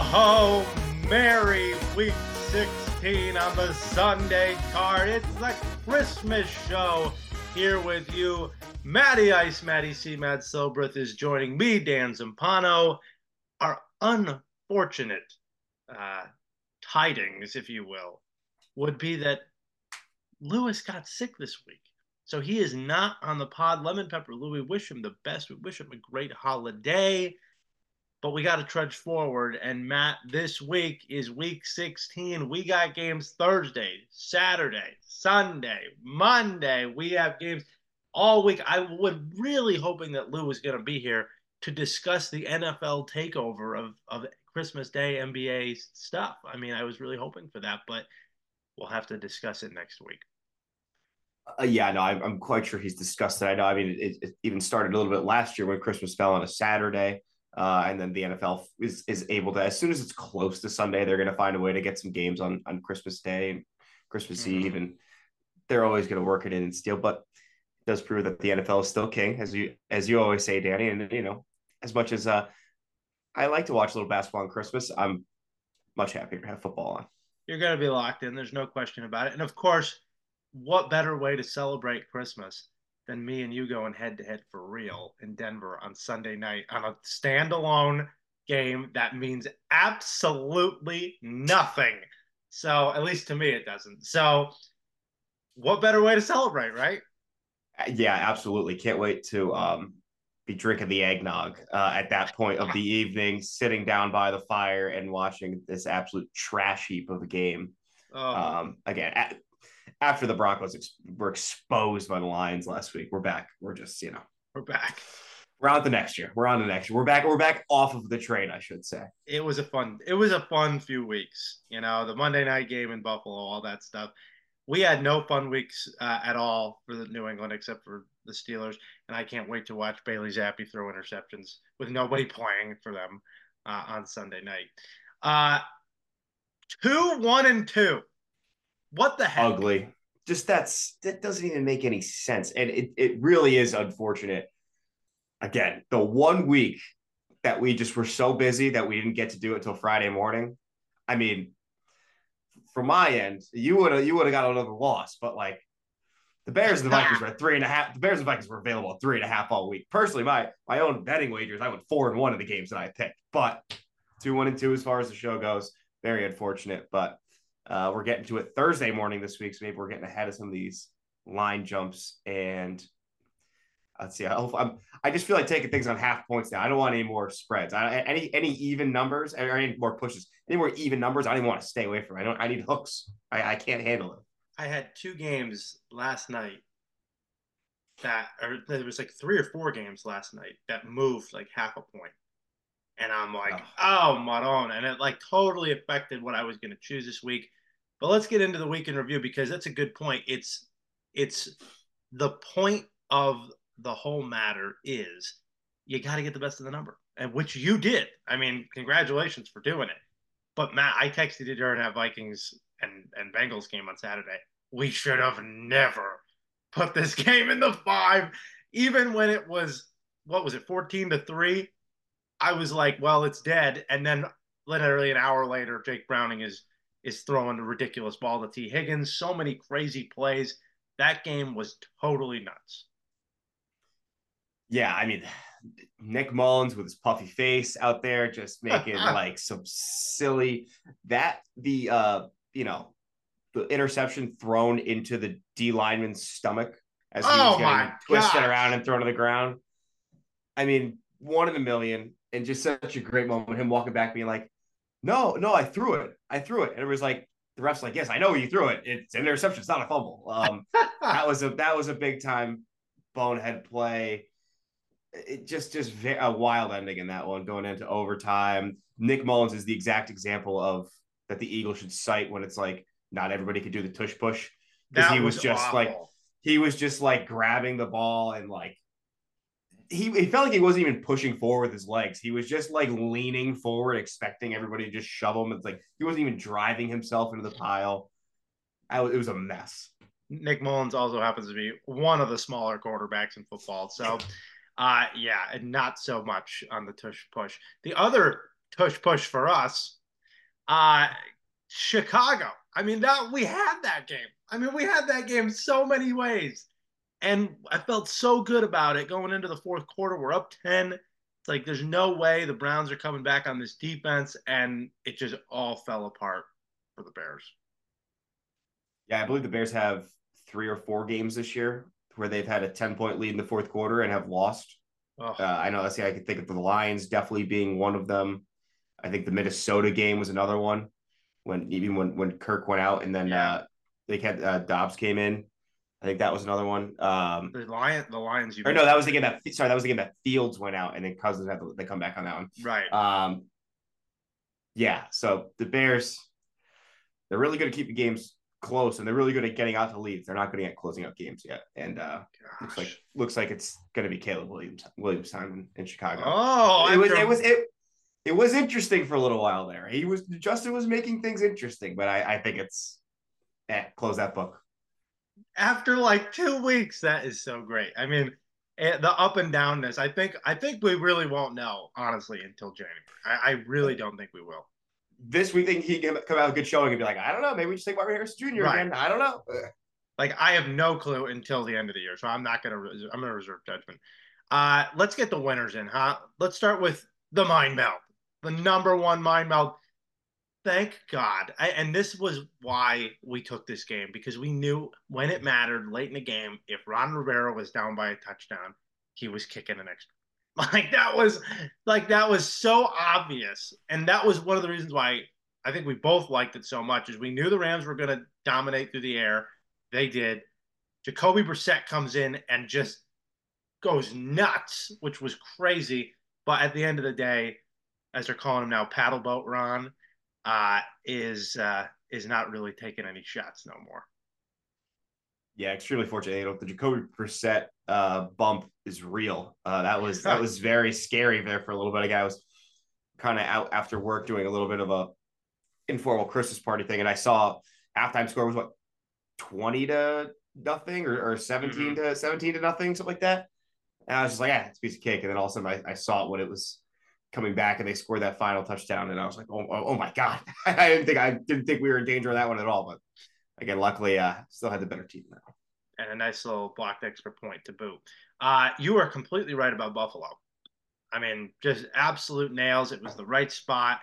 Ho. Merry week 16 on the Sunday card. It's the Christmas show here with you. Matty Ice, Matty C. Matt Silbreth is joining me, Dan Zampano. Our unfortunate uh, tidings, if you will, would be that Lewis got sick this week. So he is not on the pod. Lemon Pepper Louie, wish him the best. We wish him a great holiday but we got to trudge forward. And Matt, this week is week 16. We got games Thursday, Saturday, Sunday, Monday. We have games all week. I was really hoping that Lou was going to be here to discuss the NFL takeover of, of Christmas Day NBA stuff. I mean, I was really hoping for that, but we'll have to discuss it next week. Uh, yeah, no, I'm, quite sure he's discussed it. I know. I mean, it, it even started a little bit last year when Christmas fell on a Saturday. Uh, and then the NFL is is able to, as soon as it's close to Sunday, they're going to find a way to get some games on on Christmas Day and Christmas mm-hmm. Eve, and they're always going to work it in and steal. But it does prove that the NFL is still king, as you as you always say, Danny. And you know, as much as uh, I like to watch a little basketball on Christmas, I'm much happier to have football on. You're going to be locked in. There's no question about it. And of course, what better way to celebrate Christmas than me and you going head to head for real in Denver on Sunday night on a standalone game that means absolutely nothing. So, at least to me, it doesn't. So, what better way to celebrate, right? Yeah, absolutely. Can't wait to um, be drinking the eggnog uh, at that point of the evening, sitting down by the fire and watching this absolute trash heap of a game. Oh. Um, again, at, after the Broncos ex- were exposed by the Lions last week, we're back. We're just, you know, we're back. We're on the next year. We're on the next year. We're back. We're back off of the train, I should say. It was a fun. It was a fun few weeks. You know, the Monday night game in Buffalo, all that stuff. We had no fun weeks uh, at all for the New England, except for the Steelers. And I can't wait to watch Bailey Zappe throw interceptions with nobody playing for them uh, on Sunday night. Uh, two, one, and two. What the heck? Ugly. Just that's that doesn't even make any sense. And it, it really is unfortunate. Again, the one week that we just were so busy that we didn't get to do it until Friday morning. I mean, from my end, you would have you would have got another loss, but like the Bears and the Vikings were at three and a half. The Bears and Vikings were available at three and a half all week. Personally, my my own betting wagers, I went four and one of the games that I picked, but two one and two as far as the show goes. Very unfortunate, but uh, we're getting to it Thursday morning this week, so maybe we're getting ahead of some of these line jumps. And let's see. I, I'm, I just feel like taking things on half points now. I don't want any more spreads. I, any any even numbers or any more pushes. Any more even numbers. I don't even want to stay away from. I don't. I need hooks. I, I can't handle it. I had two games last night that, or there was like three or four games last night that moved like half a point and I'm like, oh, oh Maron. And it like totally affected what I was going to choose this week. But let's get into the week in review because that's a good point. It's it's the point of the whole matter is you got to get the best of the number, and which you did. I mean, congratulations for doing it. But Matt, I texted you during that Vikings and and Bengals game on Saturday. We should have never put this game in the five, even when it was what was it, fourteen to three. I was like, well, it's dead. And then literally an hour later, Jake Browning is is throwing a ridiculous ball to Tee Higgins. So many crazy plays. That game was totally nuts. Yeah, I mean, Nick Mullens with his puffy face out there, just making like some silly that the uh you know the interception thrown into the D lineman's stomach as he oh was getting twisted around and thrown to the ground. I mean, one in a million, and just such a great moment. Him walking back, being like, no, no, I threw it. I threw it. And it was like, the ref's like, yes, I know you threw it. It's an interception. It's not a fumble. Um, that was a, that was a big time bonehead play. It just, just a wild ending in that one going into overtime. Nick Mullens is the exact example of that the Eagles should cite when it's like, not everybody could do the tush push. Because he was, was just awful. like, he was just like grabbing the ball and like he, he felt like he wasn't even pushing forward with his legs. He was just like leaning forward, expecting everybody to just shove him. It's like he wasn't even driving himself into the pile. I, it was a mess. Nick Mullens also happens to be one of the smaller quarterbacks in football. So, uh, yeah, not so much on the tush push. The other tush push for us. Uh, Chicago. I mean, that we had that game. I mean, we had that game so many ways. And I felt so good about it going into the fourth quarter. We're up 10. It's like there's no way the Browns are coming back on this defense. And it just all fell apart for the Bears. Yeah, I believe the Bears have three or four games this year where they've had a 10 point lead in the fourth quarter and have lost. Uh, I know. Let's see. I can think of the Lions definitely being one of them. I think the Minnesota game was another one when even when when Kirk went out and then yeah. uh, they had uh, Dobbs came in. I think that was another one. Um, the Lion, the Lions. You or no, that was the game that sorry, that was the game that Fields went out and then Cousins had to they come back on that one. Right. Um. Yeah. So the Bears, they're really good at keeping games close and they're really good at getting out to leads. They're not good at closing out games yet. And uh Gosh. looks like looks like it's gonna be Caleb Williams Williams time in, Chicago. Oh, it was it was it it was interesting for a little while there. He was Justin was making things interesting, but I, I think it's eh, close that book. After like two weeks, that is so great. I mean, eh, the up and downness. I think I think we really won't know honestly until January. I, I really don't think we will. This week, think he can come out with a good showing and be like, I don't know, maybe we just take Marvin Harrison Jr. Right. again. I don't know. Like I have no clue until the end of the year, so I'm not gonna. I'm gonna reserve judgment. Uh, let's get the winners in, huh? Let's start with the mind meld the number one mind meld. Thank God. I, and this was why we took this game because we knew when it mattered late in the game, if Ron Rivera was down by a touchdown, he was kicking an extra. Like that was like that was so obvious. And that was one of the reasons why I think we both liked it so much is we knew the Rams were going to dominate through the air. They did. Jacoby Brissett comes in and just goes nuts, which was crazy. But at the end of the day, as they're calling him now, paddle boat Ron, uh, is uh, is not really taking any shots no more. Yeah, extremely fortunate. The Jacoby Brissett uh, bump is real. Uh, that was that was very scary there for a little bit. A guy was kind of out after work doing a little bit of a informal Christmas party thing, and I saw halftime score was what twenty to nothing or, or 17 mm-hmm. to seventeen to nothing, something like that. And I was just like, yeah, it's a piece of cake. And then all of a sudden I, I saw it when it was coming back and they scored that final touchdown. And I was like, oh, oh, oh my God. I didn't think I didn't think we were in danger of that one at all. But again, luckily, uh, still had the better team now. And a nice little blocked extra point to boot. Uh, you are completely right about Buffalo. I mean, just absolute nails. It was the right spot.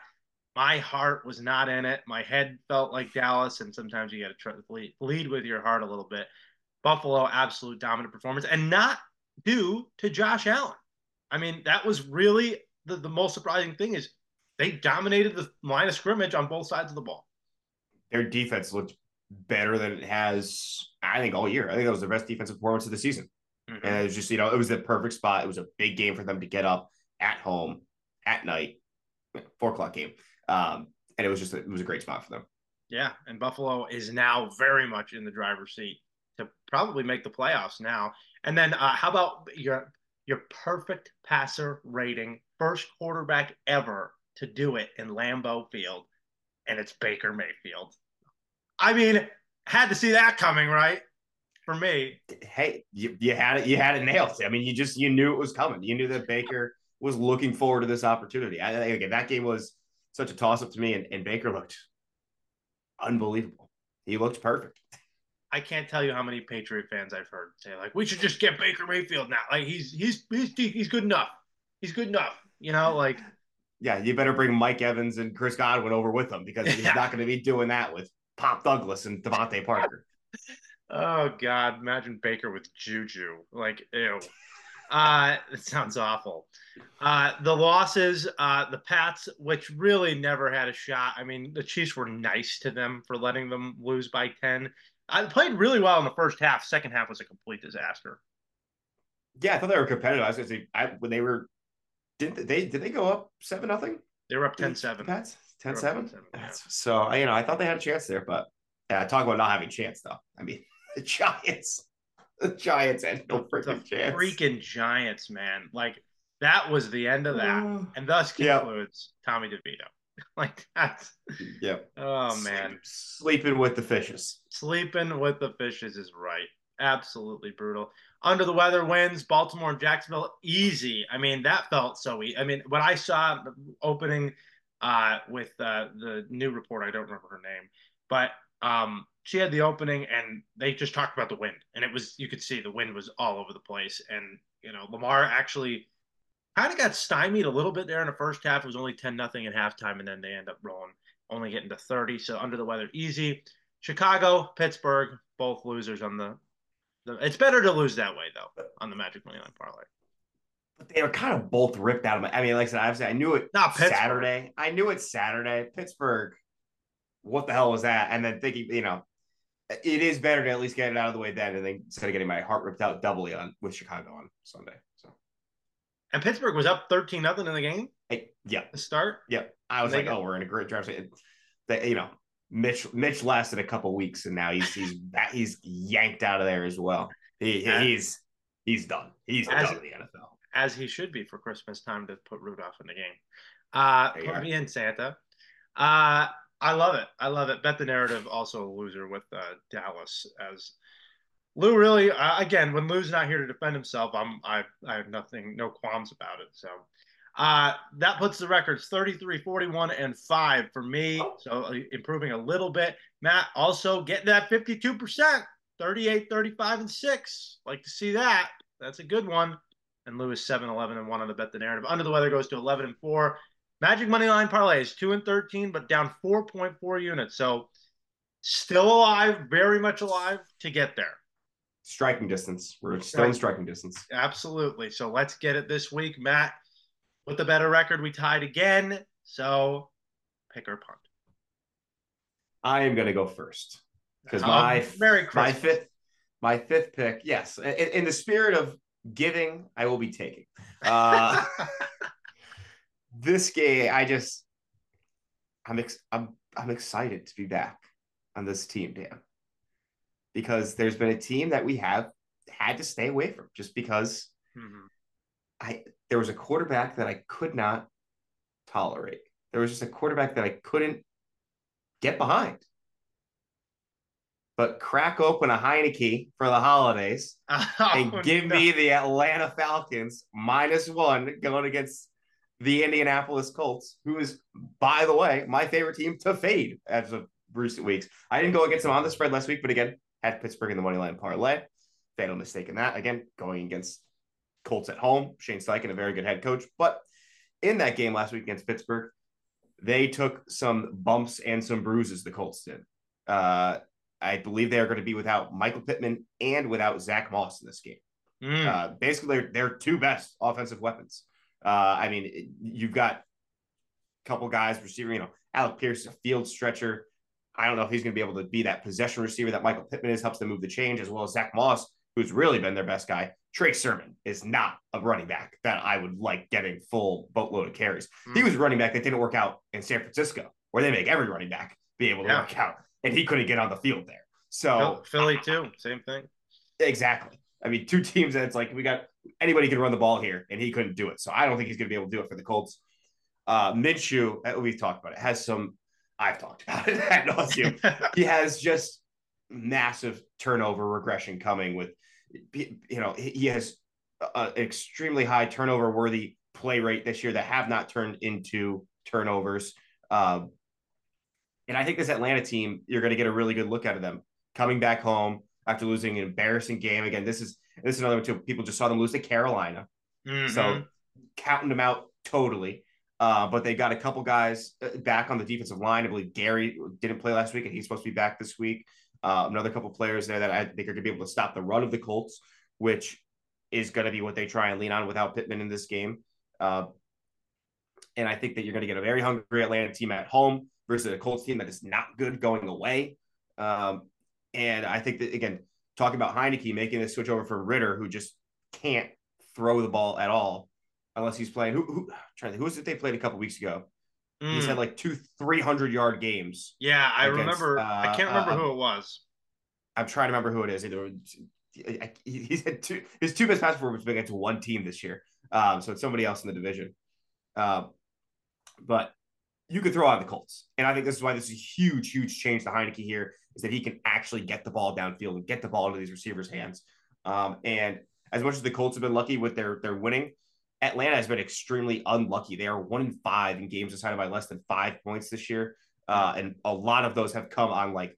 My heart was not in it. My head felt like Dallas, and sometimes you got to try to lead, lead with your heart a little bit. Buffalo, absolute dominant performance, and not due to Josh Allen. I mean, that was really the, the most surprising thing is they dominated the line of scrimmage on both sides of the ball. Their defense looked better than it has, I think, all year. I think that was the best defensive performance of the season. Mm-hmm. And it was just, you know, it was the perfect spot. It was a big game for them to get up at home at night, four o'clock game. Um, and it was just, a, it was a great spot for them. Yeah. And Buffalo is now very much in the driver's seat to probably make the playoffs now. And then uh, how about your your perfect passer rating first quarterback ever to do it in Lambeau Field, and it's Baker Mayfield. I mean, had to see that coming, right? For me. Hey, you, you had it, you had it nailed. I mean, you just you knew it was coming. You knew that Baker was looking forward to this opportunity. I think again, that game was such a toss up to me, and, and Baker looked unbelievable. He looked perfect. I can't tell you how many Patriot fans I've heard say like, "We should just get Baker Mayfield now. Like he's he's he's he's good enough. He's good enough." You know, like yeah, you better bring Mike Evans and Chris Godwin over with him because he's yeah. not going to be doing that with Pop Douglas and DeVante Parker. oh God, imagine Baker with Juju. Like, ew. Uh, it sounds awful. Uh, the losses, uh, the Pats, which really never had a shot. I mean, the Chiefs were nice to them for letting them lose by 10. I played really well in the first half. Second half was a complete disaster. Yeah, I thought they were competitive. I was going to say, I, when they were did they did they go up seven nothing? They were up 10-7. Pats 10-7? So you know, I thought they had a chance there, but yeah, talk about not having a chance though. I mean, the Giants, the Giants had no freaking chance. Freaking Giants, man! Like that was the end of that, uh, and thus concludes. Tommy DeVito. like that. yep. Oh man, sleeping with the fishes. Sleeping with the fishes is right. Absolutely brutal under the weather wins Baltimore and Jacksonville easy. I mean, that felt so easy. I mean, when I saw opening uh, with uh, the new report, I don't remember her name, but um, she had the opening, and they just talked about the wind, and it was you could see the wind was all over the place, and you know Lamar actually kind of got stymied a little bit there in the first half. It was only ten nothing at halftime, and then they end up rolling, only getting to thirty. So under the weather, easy. Chicago, Pittsburgh, both losers on the. the it's better to lose that way though on the Magic Money Line parlay. But they were kind of both ripped out of my. I mean, like I said, obviously, I knew it Not Pittsburgh. Saturday. I knew it Saturday. Pittsburgh. What the hell was that? And then thinking, you know, it is better to at least get it out of the way then, and then instead of getting my heart ripped out doubly on with Chicago on Sunday. And Pittsburgh was up thirteen nothing in the game hey, yeah, to start. yeah. I was like, oh, we're in a great draft. That you know, Mitch Mitch lasted a couple weeks, and now he's he's that he's yanked out of there as well. He, Yeah. he's he's done. He's As- done in the NFL. as he should be for Christmas time to put Rudolph in the game. Uh, There put me in Santa. Uh, I love it. I love it. Bet the narrative also a loser with uh, Dallas as Lou really uh, again when Lou's not here to defend himself, I'm I I have nothing no qualms about it. So uh, that puts the records 33, 41, and 5 for me. So uh, improving a little bit. Matt also getting that 52%, 38, 35, and 6. Like to see that. That's a good one and Lewis 7 11 and 1 on the bet the narrative. Under the weather goes to 11 and 4. Magic money line parlays 2 and 13, but down 4.4 units. So still alive, very much alive to get there. Striking distance. We're still in striking distance. Absolutely. So let's get it this week. Matt, with the better record, we tied again. So pick or punt. I am going to go first because Um, my Merry my fifth my fifth pick. Yes, in, in the spirit of giving, I will be taking. Uh, this game, I just I'm ex- I'm I'm excited to be back on this team, Dan, because there's been a team that we have had to stay away from just because Mhm. I there was a quarterback that I could not tolerate. There was just a quarterback that I couldn't get behind. But crack open a Heinicke for the holidays and Oh, give no. me the Atlanta Falcons minus one going against the Indianapolis Colts, who is, by the way, my favorite team to fade as of recent weeks. I didn't go against them on the spread last week, but again, had Pittsburgh in the money line parlay. Fatal mistake in that. Again, going against Colts at home. Shane Steichen, a very good head coach. But in that game last week against Pittsburgh, they took some bumps and some bruises, the Colts did. Uh, I believe they are going to be without Michael Pittman and without Zach Moss in this game. Mm. Uh, basically, they're, they're two best offensive weapons. Uh, I mean, you've got a couple guys receiver, you know, Alec Pierce a field stretcher. I don't know if he's going to be able to be that possession receiver that Michael Pittman is, helps them move the change, as well as Zach Moss, who's really been their best guy. Trey Sermon is not a running back that I would like getting full boatload of carries. He Mm. was a running back that didn't work out in San Francisco, where they make every running back be able to Yeah. work out, and he couldn't get on the field there. So Philly too, same thing. Exactly. I mean, two teams that it's like we got anybody can run the ball here, and he couldn't do it. So I don't think he's going to be able to do it for the Colts. Uh, Minshew, uh, we've talked about it, has some. I've talked about it at nauseam. he has just massive turnover regression coming with, you know, he has an extremely high turnover worthy play rate this year that have not turned into turnovers. Um, and I think this Atlanta team, you're going to get a really good look out of them coming back home after losing an embarrassing game. Again, this is this is another one too. People just saw them lose to Carolina, Mhm. so counting them out totally. Uh, but they got a couple guys uh, back on the defensive line. I believe Gary didn't play last week, and he's supposed to be back this week. Uh, another couple players there that I think are going to be able to stop the run of the Colts, which is going to be what they try and lean on without Pittman in this game. Uh, and I think that you're going to get a very hungry Atlanta team at home versus a Colts team that is not good going away. Um, and I think that again, talking about Heinicke making this switch over from Ridder, who just can't throw the ball at all unless he's playing. Who, who trying to who was it they played a couple weeks ago? He's Mm. had like two 300 yard games. yeah, I against, remember. I uh, can't remember uh, who it was. I'm trying to remember who it is. Either he- he's had two his two best pass performances been against one team this year. Um, so it's somebody else in the division. Um, but you could throw out the Colts, and I think this is why this is a huge, huge change to Heinicke here is that he can actually get the ball downfield and get the ball into these receivers' hands. Um, and as much as the Colts have been lucky with their their winning, Atlanta has been extremely unlucky. They are one in five in games decided by less than five points this year. Uh, and a lot of those have come on like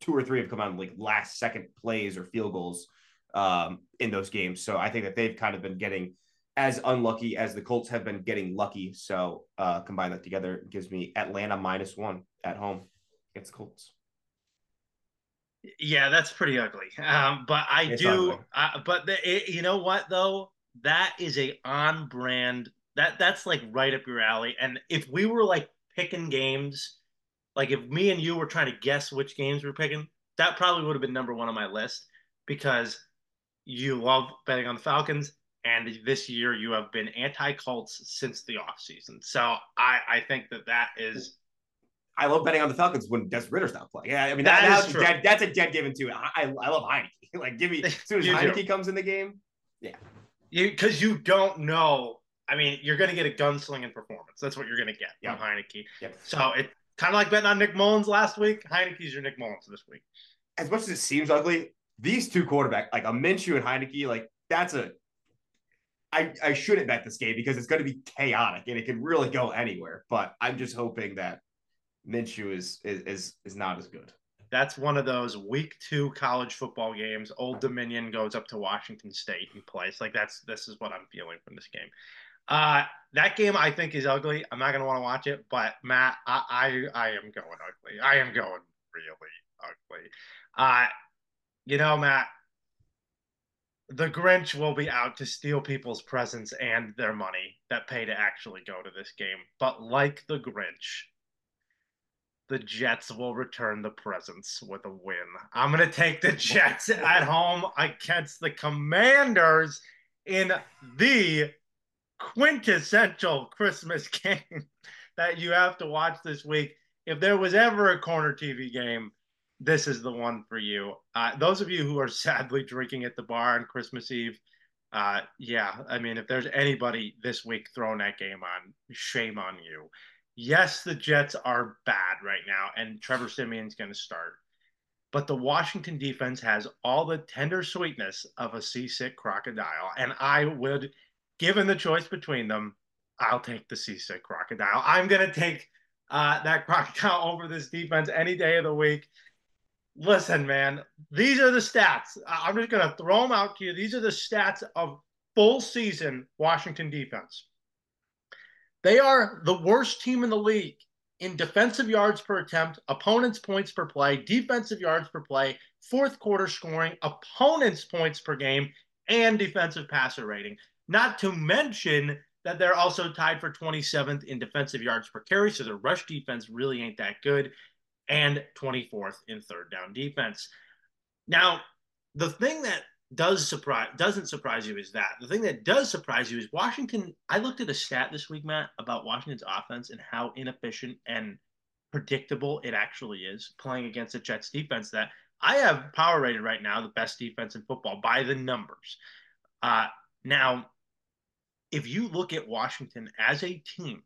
two or three have come on like last second plays or field goals um, in those games. So I think that they've kind of been getting as unlucky as the Colts have been getting lucky. So uh, combine that together gives me Atlanta minus one at home against the Colts. Yeah, that's pretty ugly. Um, but I it's do. Uh, but the, it, you know what though? That is a on brand. That that's like right up your alley. And if we were like picking games, like if me and you were trying to guess which games we're picking, that probably would have been number one on my list because you love betting on the Falcons and this year you have been anti-Colts since the offseason. So I, I think that that is. I love betting on the Falcons when Des Ridder's not playing. Yeah, I mean that, that is true. Dead, that's a dead given too. I, I, I love Heinicke. Like give me as soon as Heinicke do. comes in the game. Yeah, you because you don't know. I mean, you're going to get a gunslinging performance. That's what you're going to get yep. from Heinicke. Yep. So it's kind of like betting on Nick Mullens last week. Heinicke's your Nick Mullens this week. As much as it seems ugly, these two quarterbacks, like a Minshew and Heinicke, like that's a I, I shouldn't bet this game because it's going to be chaotic and it can really go anywhere. But I'm just hoping that Minshew is is is, is not as good. That's one of those week two college football games. Old Dominion goes up to Washington State and plays. Like that's this is what I'm feeling from this game. Uh, that game I think is ugly. I'm not gonna want to watch it, but Matt, I, I I am going ugly. I am going really ugly. Uh, you know, Matt, the Grinch will be out to steal people's presents and their money that pay to actually go to this game. But like the Grinch, the Jets will return the presents with a win. I'm going to take the Jets at home against the Commanders in the quintessential Christmas game that you have to watch this week. If there was ever a corner TV game, this is the one for you. Uh, those of you who are sadly drinking at the bar on Christmas Eve, uh, yeah, I mean, if there's anybody this week throwing that game on, shame on you. Yes, the Jets are bad right now, and Trevor Siemian's going to start. But the Washington defense has all the tender sweetness of a seasick crocodile. And I would, given the choice between them, I'll take the seasick crocodile. I'm going to take uh, that crocodile over this defense any day of the week listen, man, these are the stats. I'm just going to throw them out to you. These are the stats of full season Washington defense. They are the worst team in the league in defensive yards per attempt, opponents' points per play, defensive yards per play, fourth quarter scoring, opponents' points per game, and defensive passer rating. Not to mention that they're also tied for 27th in defensive yards per carry. So their rush defense really ain't that good and 24th in third down defense. Now, the thing that does surprise doesn't surprise you is that the thing that does surprise you is Washington. I looked at a stat this week, Matt, about Washington's offense and how inefficient and predictable it actually is playing against the Jets defense. That I have power rated right now the best defense in football by the numbers. Uh, now, if you look at Washington as a team,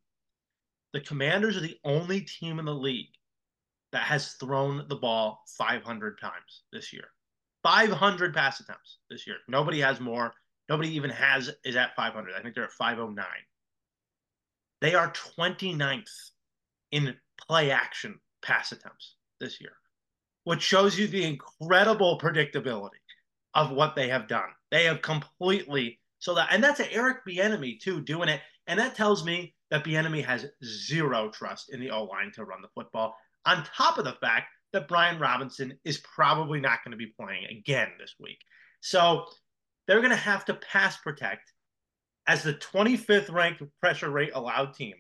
the Commanders are the only team in the league that has thrown the ball 500 times this year. 500 pass attempts this year. Nobody has more. Nobody even has is at 500. I think they're at 509. They are 29th in play action pass attempts this year, which shows you the incredible predictability of what they have done. They have completely so that and that's Eric Bieniemy too doing it, and that tells me that Bieniemy has zero trust in the O line to run the football on top of the fact that Brian Robinson is probably not going to be playing again this week. So they're going to have to pass protect as the 25th ranked pressure rate allowed team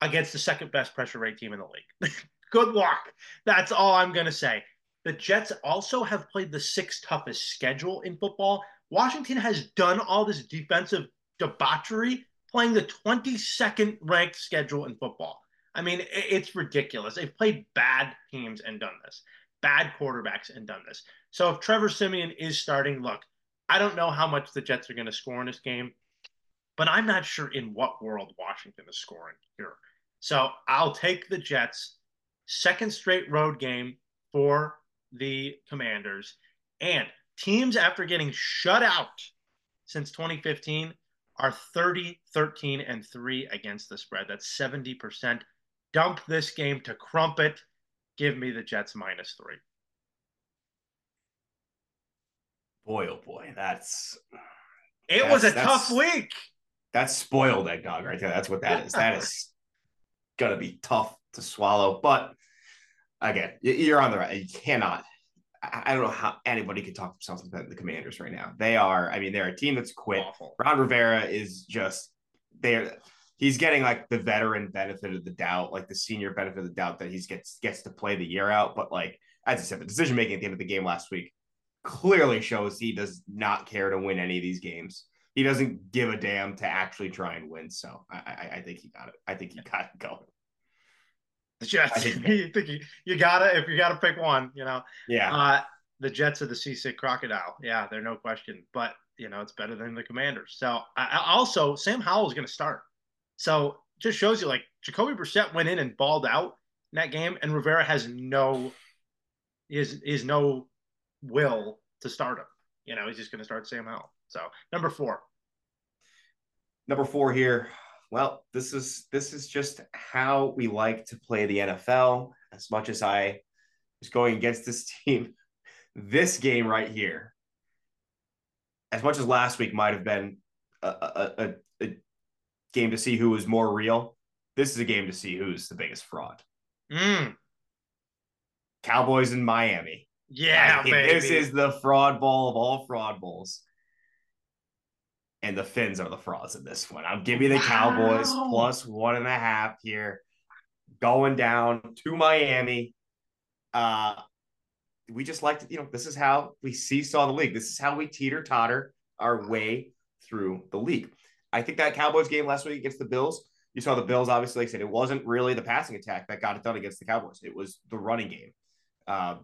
against the second best pressure rate team in the league. Good luck. That's all I'm going to say. The Jets also have played the sixth toughest schedule in football. Washington has done all this defensive debauchery playing the 22nd ranked schedule in football. I mean, it's ridiculous. They've played bad teams and done this, bad quarterbacks and done this. So if Trevor Siemian is starting, look, I don't know how much the Jets are going to score in this game, but I'm not sure in what world Washington is scoring here. So I'll take the Jets, second straight road game for the Commanders. And teams, after getting shut out since 2015, are 30, 13, and 3 against the spread. That's 70%. Dump this game to Crumpet. Give me the Jets minus three. Boy, oh boy, that's it that's, was a tough week. That's spoiled eggnog right there. That's what that is. That is gonna be tough to swallow. But again, you're on the right. You cannot. I don't know how anybody could talk themselves into the Commanders right now. They are. I mean, they're a team that's quit. Awful. Ron Rivera is just they're. He's getting like the veteran benefit of the doubt, like the senior benefit of the doubt that he's gets gets to play the year out. But like as I said, the decision making at the end of the game last week clearly shows he does not care to win any of these games. He doesn't give a damn to actually try and win. So I, I, I think he got it. I think he got it going. The Jets. Think, you think you, you gotta if you gotta pick one, you know. Yeah. Uh, the Jets are the seasick crocodile. Yeah, they're no question. But you know, it's better than the Commanders. So I, also Sam Howell is going to start. So just shows you like Jacoby Brissett went in and balled out in that game, and Rivera has no is is no will to start him. You know, he's just going to start Sam Howell. So number four. Number four here. Well, this is this is just how we like to play the NFL. As much as I was going against this team, this game right here, as much as last week might have been a, a, a, a game to see who is more real, this is a game to see who's the biggest fraud. Mm. Cowboys in Miami. Yeah, this is the fraud ball of all fraud balls. And the Fins are the frauds in this one. I'll give you the wow. Cowboys plus one and a half here, going down to Miami. Uh, we just like to, you know, this is how we seesaw the league. This is how we teeter totter our way through the league. I think that Cowboys game last week against the Bills, you saw the Bills, obviously, like I said, it wasn't really the passing attack that got it done against the Cowboys. It was the running game. Uh,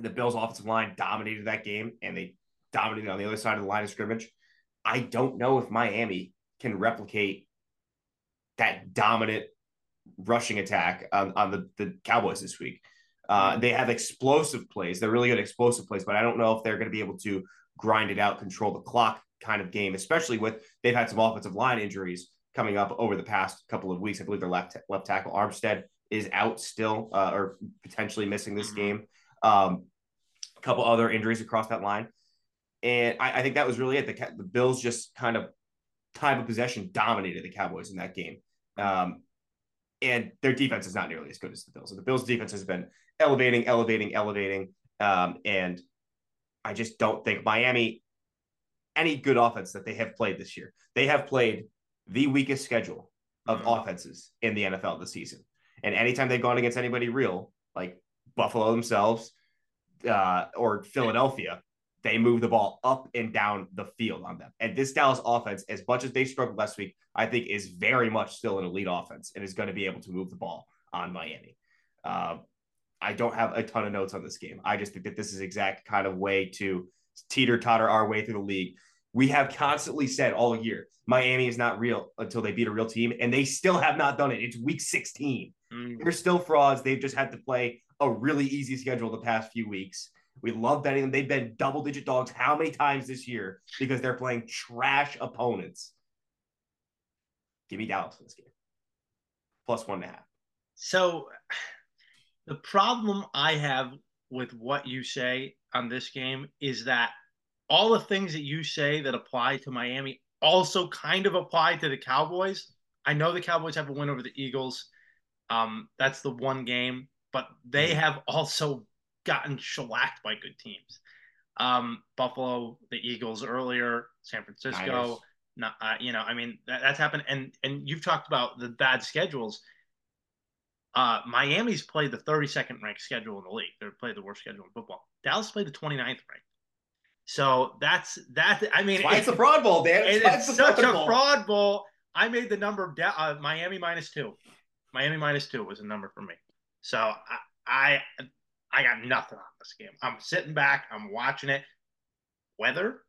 the Bills' offensive line dominated that game, and they dominated on the other side of the line of scrimmage. I don't know if Miami can replicate that dominant rushing attack on, on the, the Cowboys this week. Uh, they have explosive plays. They're really good explosive plays, but I don't know if they're going to be able to grind it out, control the clock kind of game, especially with they've had some offensive line injuries coming up over the past couple of weeks. I believe their left left tackle Armstead is out still uh, or potentially missing this mm-hmm. game. Um, a couple other injuries across that line. And I, I think that was really it. The, the, Bills just kind of time of possession dominated the Cowboys in that game. Um, and their defense is not nearly as good as the Bills. And the Bills' defense has been elevating, elevating, elevating. Um, and I just don't think Miami, any good offense that they have played this year, they have played the weakest schedule of mm-hmm. offenses in the NFL this season. And anytime they've gone against anybody real, like Buffalo themselves uh, or Philadelphia, they move the ball up and down the field on them. And this Dallas offense, as much as they struggled last week, I think is very much still an elite offense and is going to be able to move the ball on Miami. Uh, I don't have a ton of notes on this game. I just think that this is exact kind of way to teeter totter our way through the league. We have constantly said all year Miami is not real until they beat a real team, and they still have not done it. It's week 16. Mm. They're still frauds. They've just had to play a really easy schedule the past few weeks. We love betting them. They've been double digit dogs how many times this year because they're playing trash opponents. Give me Dallas in this game. Plus one and a half. So the problem I have with what you say on this game is that all the things that you say that apply to Miami also kind of apply to the Cowboys. I know the Cowboys have a win over the Eagles. Um, that's the one game, but they mm-hmm. have also gotten shellacked by good teams. Um, Buffalo, the Eagles earlier, San Francisco. Not, uh, you know, I mean that, that's happened, and and you've talked about the bad schedules. Uh, Miami's played the 32nd ranked schedule in the league. They're played the worst schedule in football. Dallas played the 29th ranked. So that's that. I mean, it's, it's a fraud bowl, Dan. It's, it's such a fraud bowl. I made the number uh, Miami minus two. Miami minus two was a number for me. So I, I, I got nothing on this game. I'm sitting back. I'm watching it. Weather.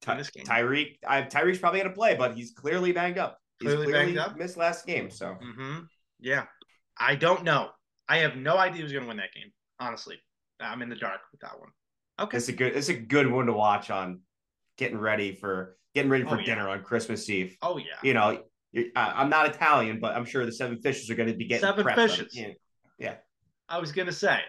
Ty- Tyreek, I, Tyreek's probably going to play, but he's clearly banged up. He's clearly, clearly banged up. Missed last game. So. Mm-hmm. Yeah, I don't know. I have no idea who's going to win that game. Honestly, I'm in the dark with that one. Okay, it's a good it's a good one to watch on getting ready for getting ready for Oh, yeah. dinner on Christmas Eve. Oh yeah. You know, I'm not Italian, but I'm sure the seven fishes are going to be getting Seven fishes. Yeah, I was gonna say.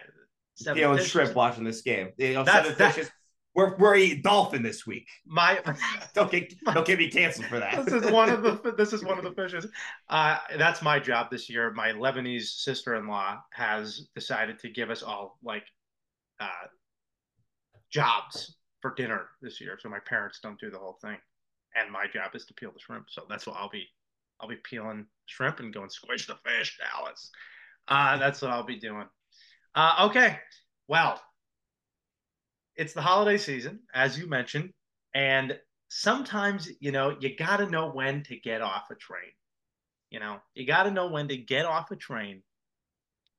seven peeling fishes. shrimp watching this game. You know, That's- seven that- fishes. We're we're eating dolphin this week. My Don't get don't get me canceled for that. this is one of the this is one of the fishes. Uh, that's my job this year. My Lebanese sister-in-law has decided to give us all like uh, jobs for dinner this year, so my parents don't do the whole thing, and my job is to peel the shrimp. So that's what I'll be. I'll be peeling shrimp and going squish the fish, Dallas. Uh, that's what I'll be doing. Uh, okay, well, it's the holiday season, as you mentioned, and sometimes you know you got to know when to get off a train. You know you got to know when to get off a train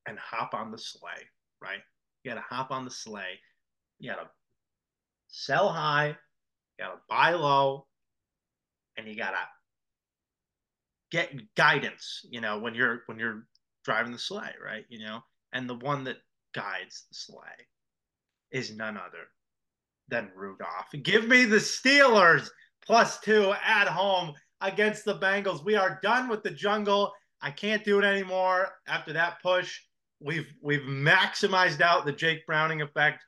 and hop on the sleigh right? You got to hop on the sleigh. You got to sell high you got to buy low and you got to get guidance you know when you're when you're driving the sleigh right? You know and the one that guides the sleigh is none other than Rudolph. Give me the Steelers plus two at home against the Bengals. We are done with the jungle. I can't do it anymore after that push. We've we've maximized out the Jake Browning effect,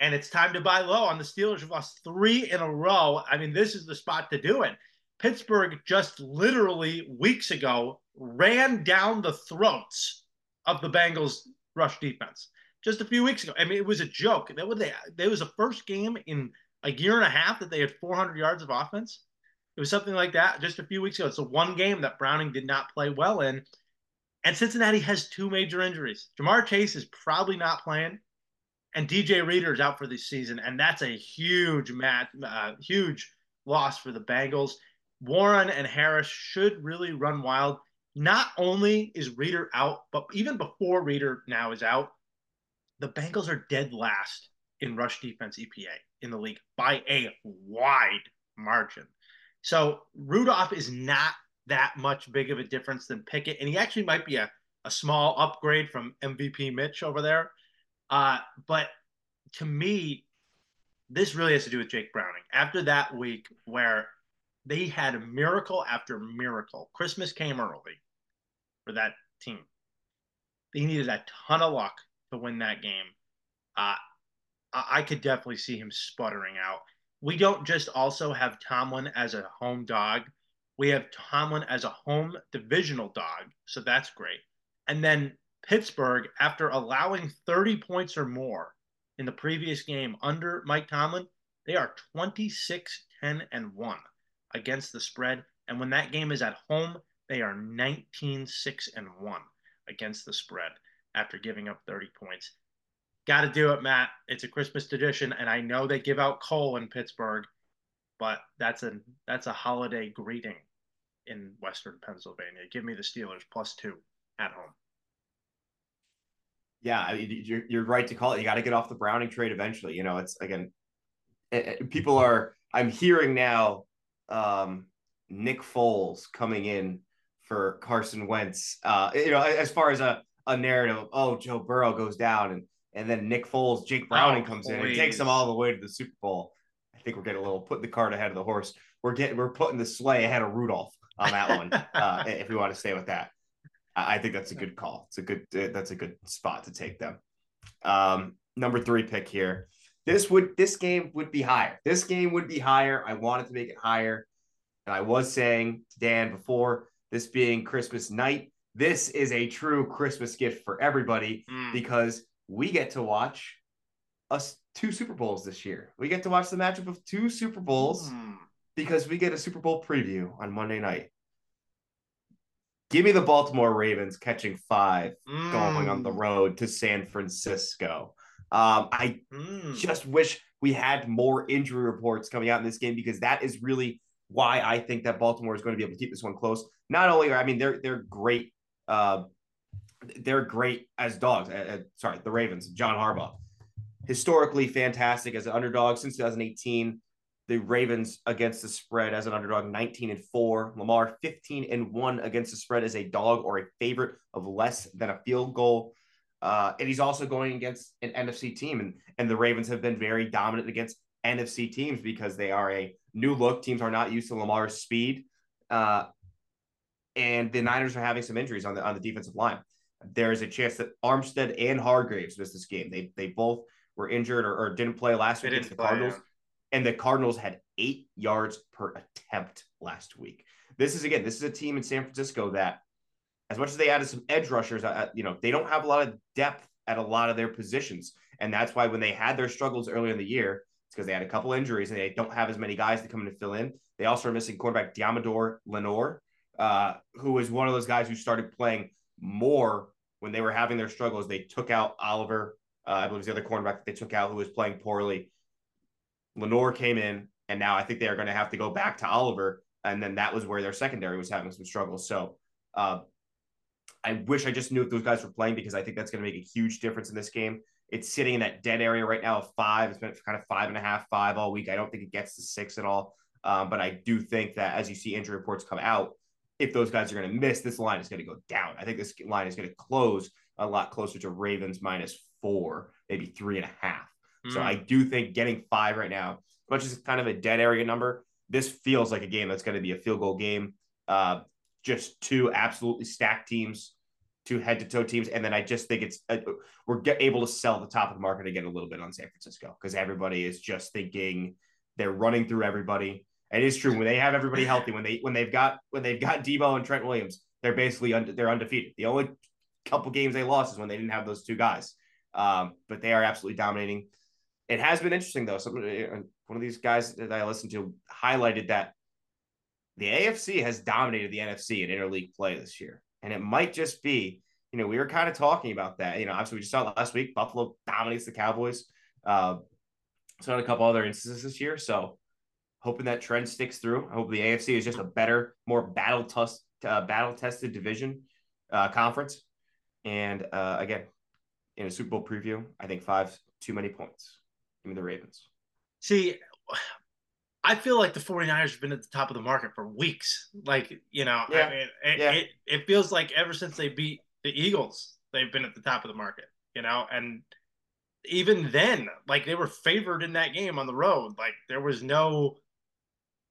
and it's time to buy low on the Steelers. We've lost three in a row. I mean, this is the spot to do it. Pittsburgh just literally weeks ago ran down the throats of the Bengals rush defense just a few weeks ago. I mean, it was a joke. That was they. Was the first game in a year and a half that they had 400 yards of offense. It was something like that just a few weeks ago. It's the one game that Browning did not play well in. And Cincinnati has two major injuries. Ja'Marr Chase is probably not playing, and DJ Reader is out for this season, and that's a huge match, uh, huge loss for the Bengals. Warren and Harris should really run wild. Not only is Reader out, but even before Reader now is out, the Bengals are dead last in rush defense EPA in the league by a wide margin. So Rudolph is not that much big of a difference than Pickett, and he actually might be a, a small upgrade from MVP Mitch over there. Uh, but to me, this really has to do with Jake Browning. After that week where they had a miracle after miracle, Christmas came early for that team. They needed a ton of luck to win that game. Uh, I could definitely see him sputtering out. We don't just also have Tomlin as a home dog. We have Tomlin as a home divisional dog. So that's great. And then Pittsburgh, after allowing 30 points or more in the previous game under Mike Tomlin, they are 26 10 and 1 against the spread. And when that game is at home, they are 19 6 and 1 against the spread after giving up 30 points. Got to do it, Matt. It's a Christmas tradition, and I know they give out coal in Pittsburgh, but that's a that's a holiday greeting in Western Pennsylvania. Give me the Steelers plus two at home. Yeah, you're you're right to call it. You got to get off the Browning trade eventually. You know, it's again, it, it- people are. I'm hearing now, um, Nick Foles coming in for Carson Wentz. Uh, you know, as far as a a narrative, of, oh, Joe Burrow goes down and and then Nick Foles, Jake Browning Oh, comes in and takes them all the way to the Super Bowl. I think we're getting a little putting the cart ahead of the horse. We're getting we're putting the sleigh ahead of Rudolph on that one. uh, if we want to stay with that, I I think that's a good call. It's a good uh, that's a good spot to take them. Um, number three pick here. This would this game would be higher. This game would be higher. I wanted to make it higher, and I was saying to Dan before this being Christmas night. This is a true Christmas gift for everybody Mm. because we get to watch us two Super Bowls this year. We get to watch the matchup of two Super Bowls Mm. because we get a Super Bowl preview on Monday night. Give me the Baltimore Ravens catching five going on the Mm. road to San Francisco. Um, I Mm. just wish we had more injury reports coming out in this game because that is really why I think that Baltimore is going to be able to keep this one close. Not only, are I mean, they're they're great. Uh, they're great as dogs. Uh, uh, sorry, the Ravens, John Harbaugh, historically fantastic as an underdog since 2018. The Ravens against the spread as an underdog, 19 and four. Lamar, 15 and one against the spread as a dog or a favorite of less than a field goal. Uh, and he's also going against an NFC team, and and the Ravens have been very dominant against NFC teams because they are a new look. Teams are not used to Lamar's speed. Uh, and the Niners are having some injuries on the on the defensive line. There is a chance that Armstead and Hargreaves missed this game. They they both were injured or, or didn't play last week against the Cardinals. Yeah. And the Cardinals had eight yards per attempt last week. This is again, this is a team in San Francisco that, as much as they added some edge rushers, uh, you know, they don't have a lot of depth at a lot of their positions, and that's why when they had their struggles earlier in the year, it's because they had a couple injuries and they don't have as many guys to come in and fill in. They also are missing quarterback Deommodore Lenoir, uh, who was one of those guys who started playing more when they were having their struggles. They took out Oliver, uh, I believe it's the other cornerback that they took out who was playing poorly. Lenoir came in, and now I think they are going to have to go back to Oliver. And then that was where their secondary was having some struggles. So uh, I wish I just knew if those guys were playing because I think that's going to make a huge difference in this game. It's sitting in that dead area right now of five. It's been kind of five and a half, five all week. I don't think it gets to six at all. Um, but I do think that as you see injury reports come out, if those guys are going to miss, this line is going to go down. I think this line is going to close a lot closer to Ravens minus four, maybe three and a half. Mm. So hmm. I do think getting five right now, as much as kind of a dead area number, this feels like a game that's going to be a field goal game. Uh, just two absolutely stacked teams, two head to toe teams, and then I just think it's uh, we're get, able to sell the top of the market again a little bit on San Francisco because everybody is just thinking they're running through everybody. It is true when they have everybody healthy, when they when they've got when they've got Deebo and Trent Williams, they're basically un, they're undefeated. The only couple games they lost is when they didn't have those two guys. Um, but they are absolutely dominating. It has been interesting though. Some uh, one of these guys that I listened to highlighted that the AFC has dominated the NFC in interleague play this year, and it might just be you know we were kind of talking about that. You know, obviously we just saw last week Buffalo dominates the Cowboys. Uh, so a couple other instances this year. So hoping that trend sticks through. I hope the AFC is just a better, more battle test, uh, battle tested division uh, conference. And uh, again, in a Super Bowl preview, I think five too many points. Give me the Ravens. See, I feel like the 49ers have been at the top of the market for weeks. Like, you know, yeah. I mean, it, yeah. it, it feels like ever since they beat the Eagles, they've been at the top of the market, you know, and even then, like they were favored in that game on the road. Like there was no,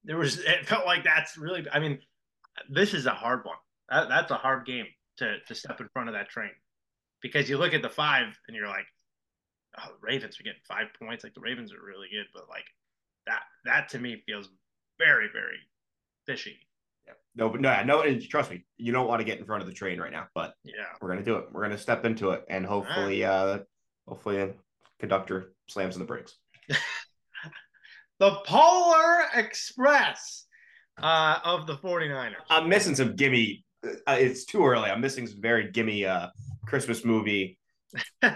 there was, it felt like that's really, I mean, this is a hard one. That, that's a hard game to, to step in front of that train because you look at the five and you're like, oh, the Ravens are getting five points. Like the Ravens are really good, but like that that to me feels very very fishy. Yeah. No, but no, no. And trust me, you don't want to get in front of the train right now. But yeah, we're gonna do it. We're gonna step into it, and hopefully, right. uh, hopefully, a conductor slams in the brakes. the Polar Express uh, of the 49ers. I'm missing some gimme. Uh, it's too early. I'm missing some very gimme uh, Christmas movie you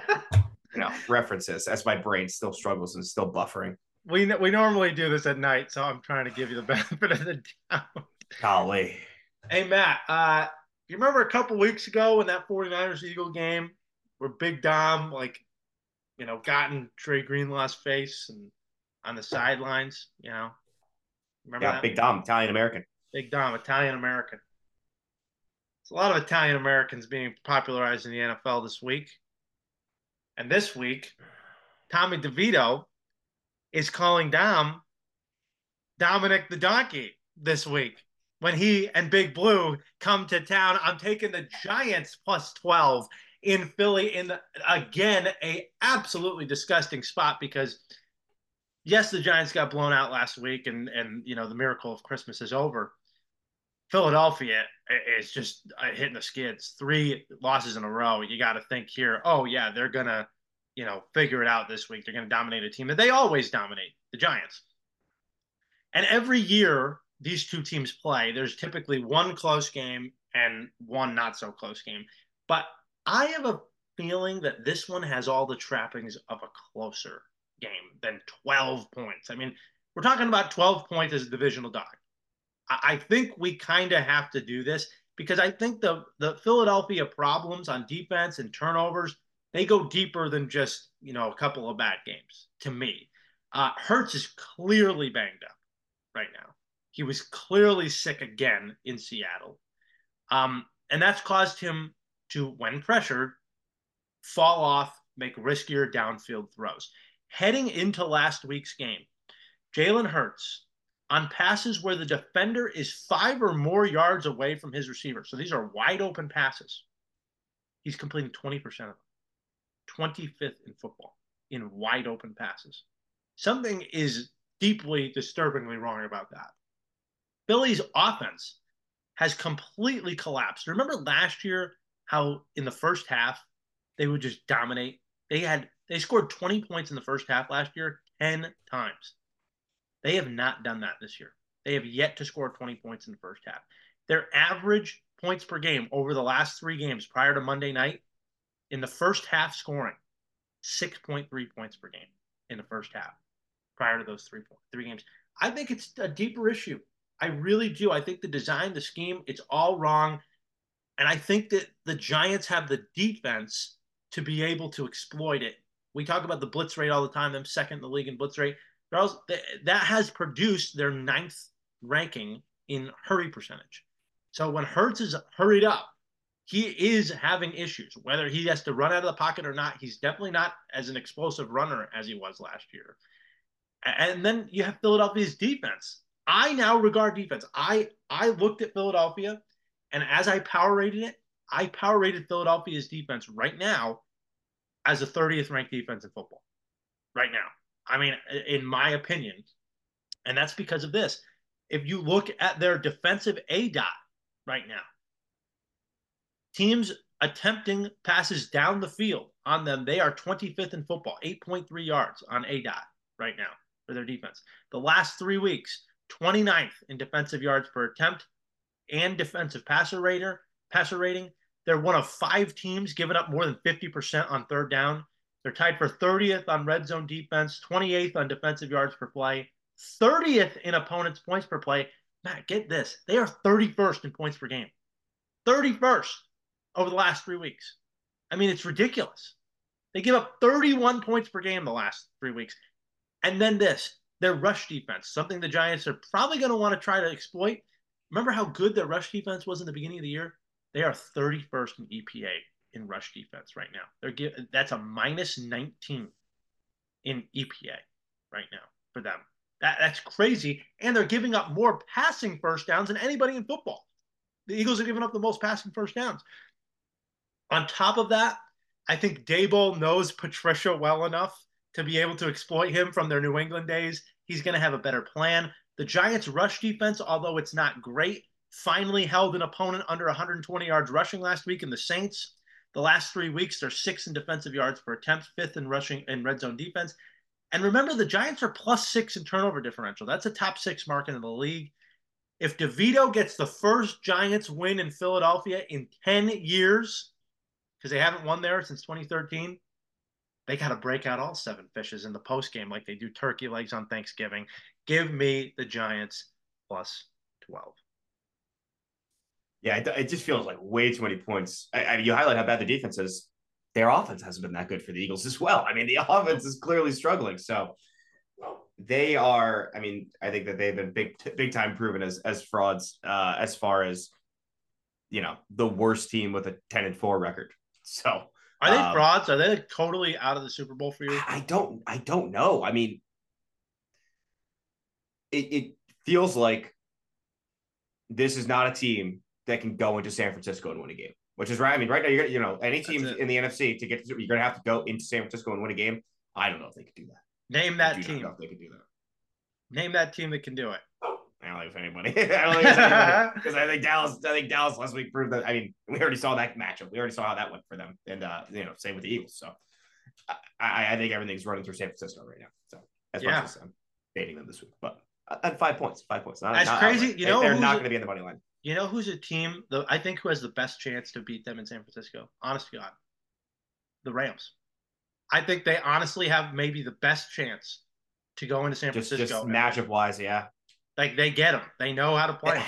know references as my brain still struggles and still buffering. We we normally do this at night, so I'm trying to give you the benefit of the doubt. Golly. Hey Matt, uh, you remember a couple weeks ago in that 49ers Eagle game where Big Dom like, you know, gotten Dre Greenlaw's face and on the sidelines, you know. Remember yeah, that? Big Dom, Italian American. Big Dom, Italian American. It's a lot of Italian Americans being popularized in the NFL this week. And this week, Tommy DeVito is calling Dom Dominic the Donkey this week when he and Big Blue come to town. I'm taking the Giants plus 12 in Philly in the, again a absolutely disgusting spot because yes, the Giants got blown out last week and and you know the miracle of Christmas is over. Philadelphia is just uh, hitting the skids. Three losses in a row. You got to think here. Oh yeah, they're gonna, you know, figure it out this week. They're gonna dominate a team that they always dominate, the Giants. And every year these two teams play, there's typically one close game and one not so close game. But I have a feeling that this one has all the trappings of a closer game than 12 points. I mean, we're talking about 12 points as a divisional dog. I think we kind of have to do this because I think the the Philadelphia problems on defense and turnovers they go deeper than just you know a couple of bad games. To me, uh, Hurts is clearly banged up right now. He was clearly sick again in Seattle, um, and that's caused him to, when pressured, fall off, make riskier downfield throws. Heading into last week's game, Jalen Hurts on passes where the defender is five or more yards away from his receiver. So these are wide open passes. He's completing 20% of them. 25th in football in wide open passes. Something is deeply disturbingly wrong about that. Philly's offense has completely collapsed. Remember last year how in the first half they would just dominate? They had they scored 20 points in the first half last year 10 times. They have not done that this year. They have yet to score 20 points in the first half. Their average points per game over the last 3 games prior to Monday night in the first half scoring 6.3 points per game in the first half prior to those three three games. I think it's a deeper issue. I really do. I think the design, the scheme, it's all wrong. And I think that the Giants have the defense to be able to exploit it. We talk about the blitz rate all the time, them second in the league in blitz rate. Also, that has produced their ninth ranking in hurry percentage. So when Hurts is hurried up, he is having issues. Whether he has to run out of the pocket or not, he's definitely not as an explosive runner as he was last year. And then you have Philadelphia's defense. I now regard defense. I I looked at Philadelphia, and as I power rated it, I power rated Philadelphia's defense right now as a 30th ranked defense in football. Right now, I mean, in my opinion, and that's because of this. If you look at their defensive A dot right now, teams attempting passes down the field on them, they are 25th in football, 8.3 yards on A dot right now for their defense. The last three weeks, 29th in defensive yards per attempt and defensive passer rater, passer rating. They're one of five teams giving up more than 50% on third down. They're tied for 30th on red zone defense, 28th on defensive yards per play, 30th in opponents' points per play. Matt, get this. They are 31st in points per game. 31st over the last three weeks. I mean, it's ridiculous. They give up 31 points per game the last three weeks. And then this their rush defense, something the Giants are probably going to want to try to exploit. Remember how good their rush defense was in the beginning of the year? They are 31st in EPA in rush defense right now. They're give, that's a minus 19 in EPA right now for them. That, that's crazy. And they're giving up more passing first downs than anybody in football. The Eagles are giving up the most passing first downs. On top of that, I think Daboll knows Patricia well enough to be able to exploit him from their New England days. He's going to have a better plan. The Giants' rush defense, although it's not great, finally held an opponent under 120 yards rushing last week in the Saints. The last three weeks, they're sixth in defensive yards per attempt, fifth in rushing and red zone defense. And remember, the Giants are plus six in turnover differential. That's a top six market in the league. If DeVito gets the first Giants win in Philadelphia in 10 years, because they haven't won there since 2013, they got to break out all seven fishes in the post game like they do turkey legs on Thanksgiving. Give me the Giants plus 12. Yeah, it, it, just feels like way too many points. I, I, you highlight how bad the defense is. Their offense hasn't been that good for the Eagles as well. I mean, the offense is clearly struggling. So they are. I mean, I think that they've been big, big time proven as as frauds uh, as far as you know the worst team with a ten and four record. So are they um, frauds? Are they totally out of the Super Bowl for you? I don't. I don't know. I mean, it, it feels like this is not a team that can go into San Francisco and win a game. Which is right. I mean, right now, you're you know any team in the NFC to get to, you're gonna have to go into San Francisco and win a game. I don't know if they could do that. Name that team. if they could do that. Name that team that can do it. I don't think it's anybody. I don't think it's anybody because I think Dallas. I think Dallas last week proved that. I mean, we already saw that matchup. We already saw how that went for them, and uh, you know, same with the Eagles. So, I, I think everything's running through San Francisco right now. So, as yeah. much as I'm dating them this week, but at five points, five points. Not, That's not crazy. Outright. You know, they're not going to be in the money line. You know who's a team? The I think who has the best chance to beat them in San Francisco. Honest to God, the Rams. I think they honestly have maybe the best chance to go into San just, Francisco. Just matchup wise, yeah. Like they get them. They know how to play.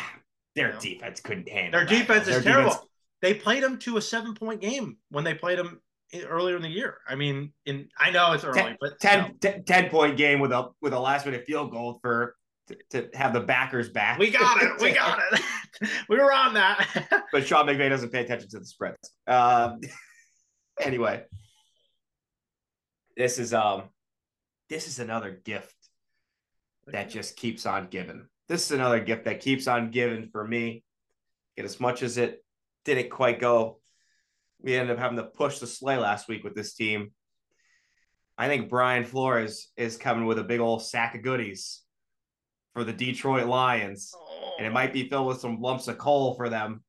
Their you know? defense couldn't handle. Their that. defense is Their terrible. Defense... They played them to a seven point game when they played them earlier in the year. I mean, in I know it's early, ten, but 10, you know. 10 point game with a with a last minute field goal for to, to have the backers back. We got it. We got it. we were on that. but Sean McVay doesn't pay attention to the spreads. Um, anyway, this is um, this is another gift that just keeps on giving. This is another gift that keeps on giving for me. Get as much as it didn't quite go. We ended up having to push the sleigh last week with this team. I think Brian Flores is coming with a big old sack of goodies for the Detroit Lions, oh. and it might be filled with some lumps of coal for them.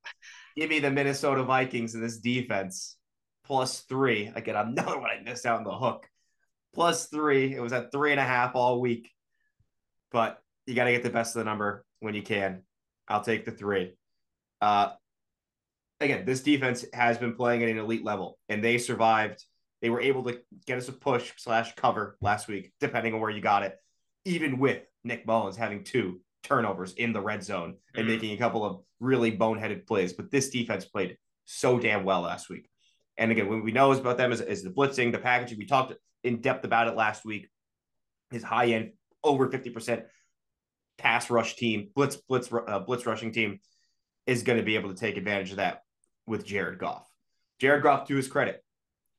Give me the Minnesota Vikings in this defense plus three. Again, another one I missed out on the hook. Plus three. It was at three and a half all week, but you got to get the best of the number when you can. I'll take the three. Uh, again, this defense has been playing at an elite level, and they survived. They were able to get us a push slash cover last week, depending on where you got it, even with Nick Mullens having two turnovers in the red zone and mm-hmm. making a couple of really boneheaded plays. But this defense played so damn well last week. And again, what we know is about them is, is the blitzing, the packaging. We talked in depth about it last week. His high end, over 50% pass rush team, blitz, blitz, uh, blitz rushing team is going to be able to take advantage of that with Jared Goff. Jared Goff, to his credit,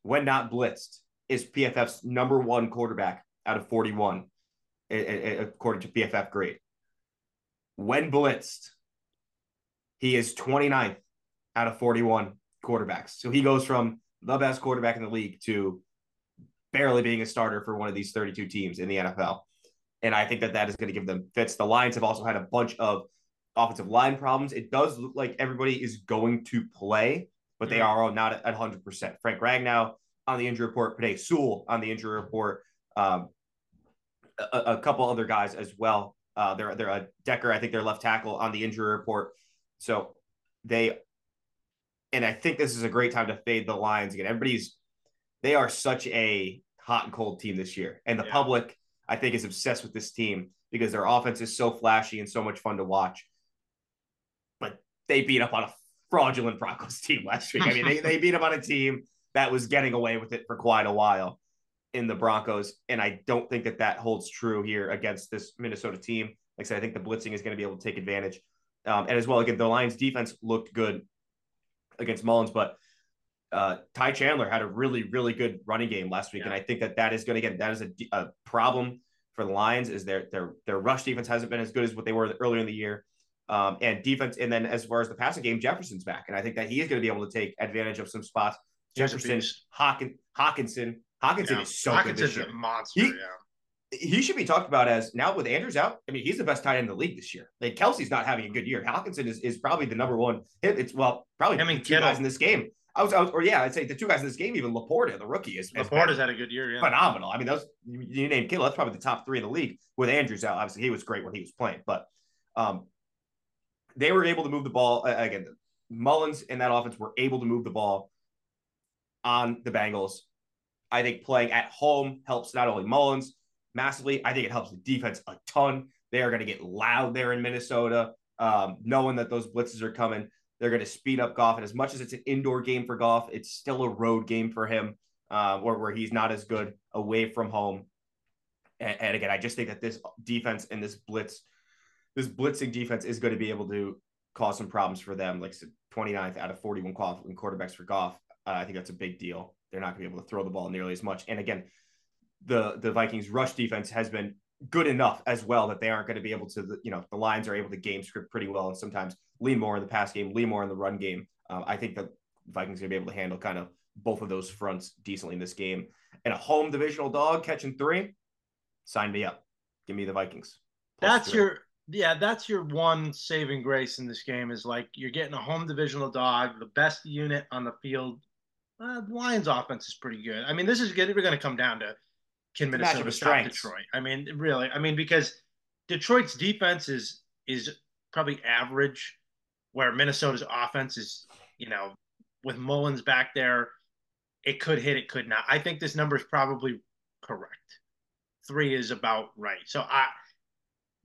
when not blitzed, is PFF's number one quarterback out of 41 according to PFF grade. When blitzed, he is 29th out of 41 quarterbacks. So he goes from the best quarterback in the league to barely being a starter for one of these 32 teams in the NFL. And I think that that is going to give them fits. The Lions have also had a bunch of offensive line problems. It does look like everybody is going to play, but they are all not at 100%. Frank Ragnow on the injury report, Penei Sewell on the injury report. Um, a, a couple other guys as well. Uh, they're they're a Decker, I think they're left tackle on the injury report. So they, and I think this is a great time to fade the Lions again. Everybody's they are such a hot and cold team this year, and the yeah. public I think is obsessed with this team because their offense is so flashy and so much fun to watch. But they beat up on a fraudulent Broncos team last week. I mean, they, they beat up on a team that was getting away with it for quite a while in the Broncos. And I don't think that that holds true here against this Minnesota team. Like I said, I think the blitzing is going to be able to take advantage. Um, and as well, again, the Lions defense looked good against Mullens, but uh, Ty Chandler had a really, really good running game last week. Yeah. And I think that that is going to again, that is a, a problem for the Lions is their, their, their rush defense hasn't been as good as what they were earlier in the year. Um, and defense. And then as far as the passing game, Jefferson's back. And I think that he is going to be able to take advantage of some spots. Jefferson, Hawkin, Hockenson, Hockenson yeah. is so good this year. a monster. He, yeah. he should be talked about as now with Andrews out. I mean, he's the best tight end in the league this year. Like Kelce's not having a good year. Hockenson is, is probably the number one. It's well, probably I mean, two guys in this game. I was, I was, or yeah, I'd say the two guys in this game, even Laporta, the rookie, is Laporta's had a good year. Yeah, phenomenal. I mean, those you, you named Kittle, that's probably the top three in the league. With Andrews out, obviously he was great when he was playing, but um, they were able to move the ball uh, again. Mullens and that offense were able to move the ball on the Bengals I think playing at home helps not only Mullens massively, I think it helps the defense a ton. They are going to get loud there in Minnesota, um, knowing that those blitzes are coming. They're going to speed up Goff. And as much as it's an indoor game for Goff, it's still a road game for him, uh, where, where he's not as good away from home. And, and again, I just think that this defense and this blitz, this blitzing defense is going to be able to cause some problems for them. Like 29th out of 41 qualifying quarterbacks for Goff. Uh, I think that's a big deal they're not going to be able to throw the ball nearly as much. And again, the the Vikings rush defense has been good enough as well that they aren't going to be able to, you know, the lines are able to game script pretty well and sometimes lean more in the pass game, lean more in the run game. Um, I think that Vikings are going to be able to handle kind of both of those fronts decently in this game. And a home divisional dog catching three, sign me up. Give me the Vikings. That's three. your yeah, that's your one saving grace in this game is like you're getting a home divisional dog, the best unit on the field uh, Lions offense is pretty good. I mean, this is good. We're going to come down to can Minnesota stop Detroit. I mean, really, I mean, because Detroit's defense is is probably average, where Minnesota's offense is, you know, with Mullens back there, it could hit, it could not. I think this number is probably correct. Three is about right. So I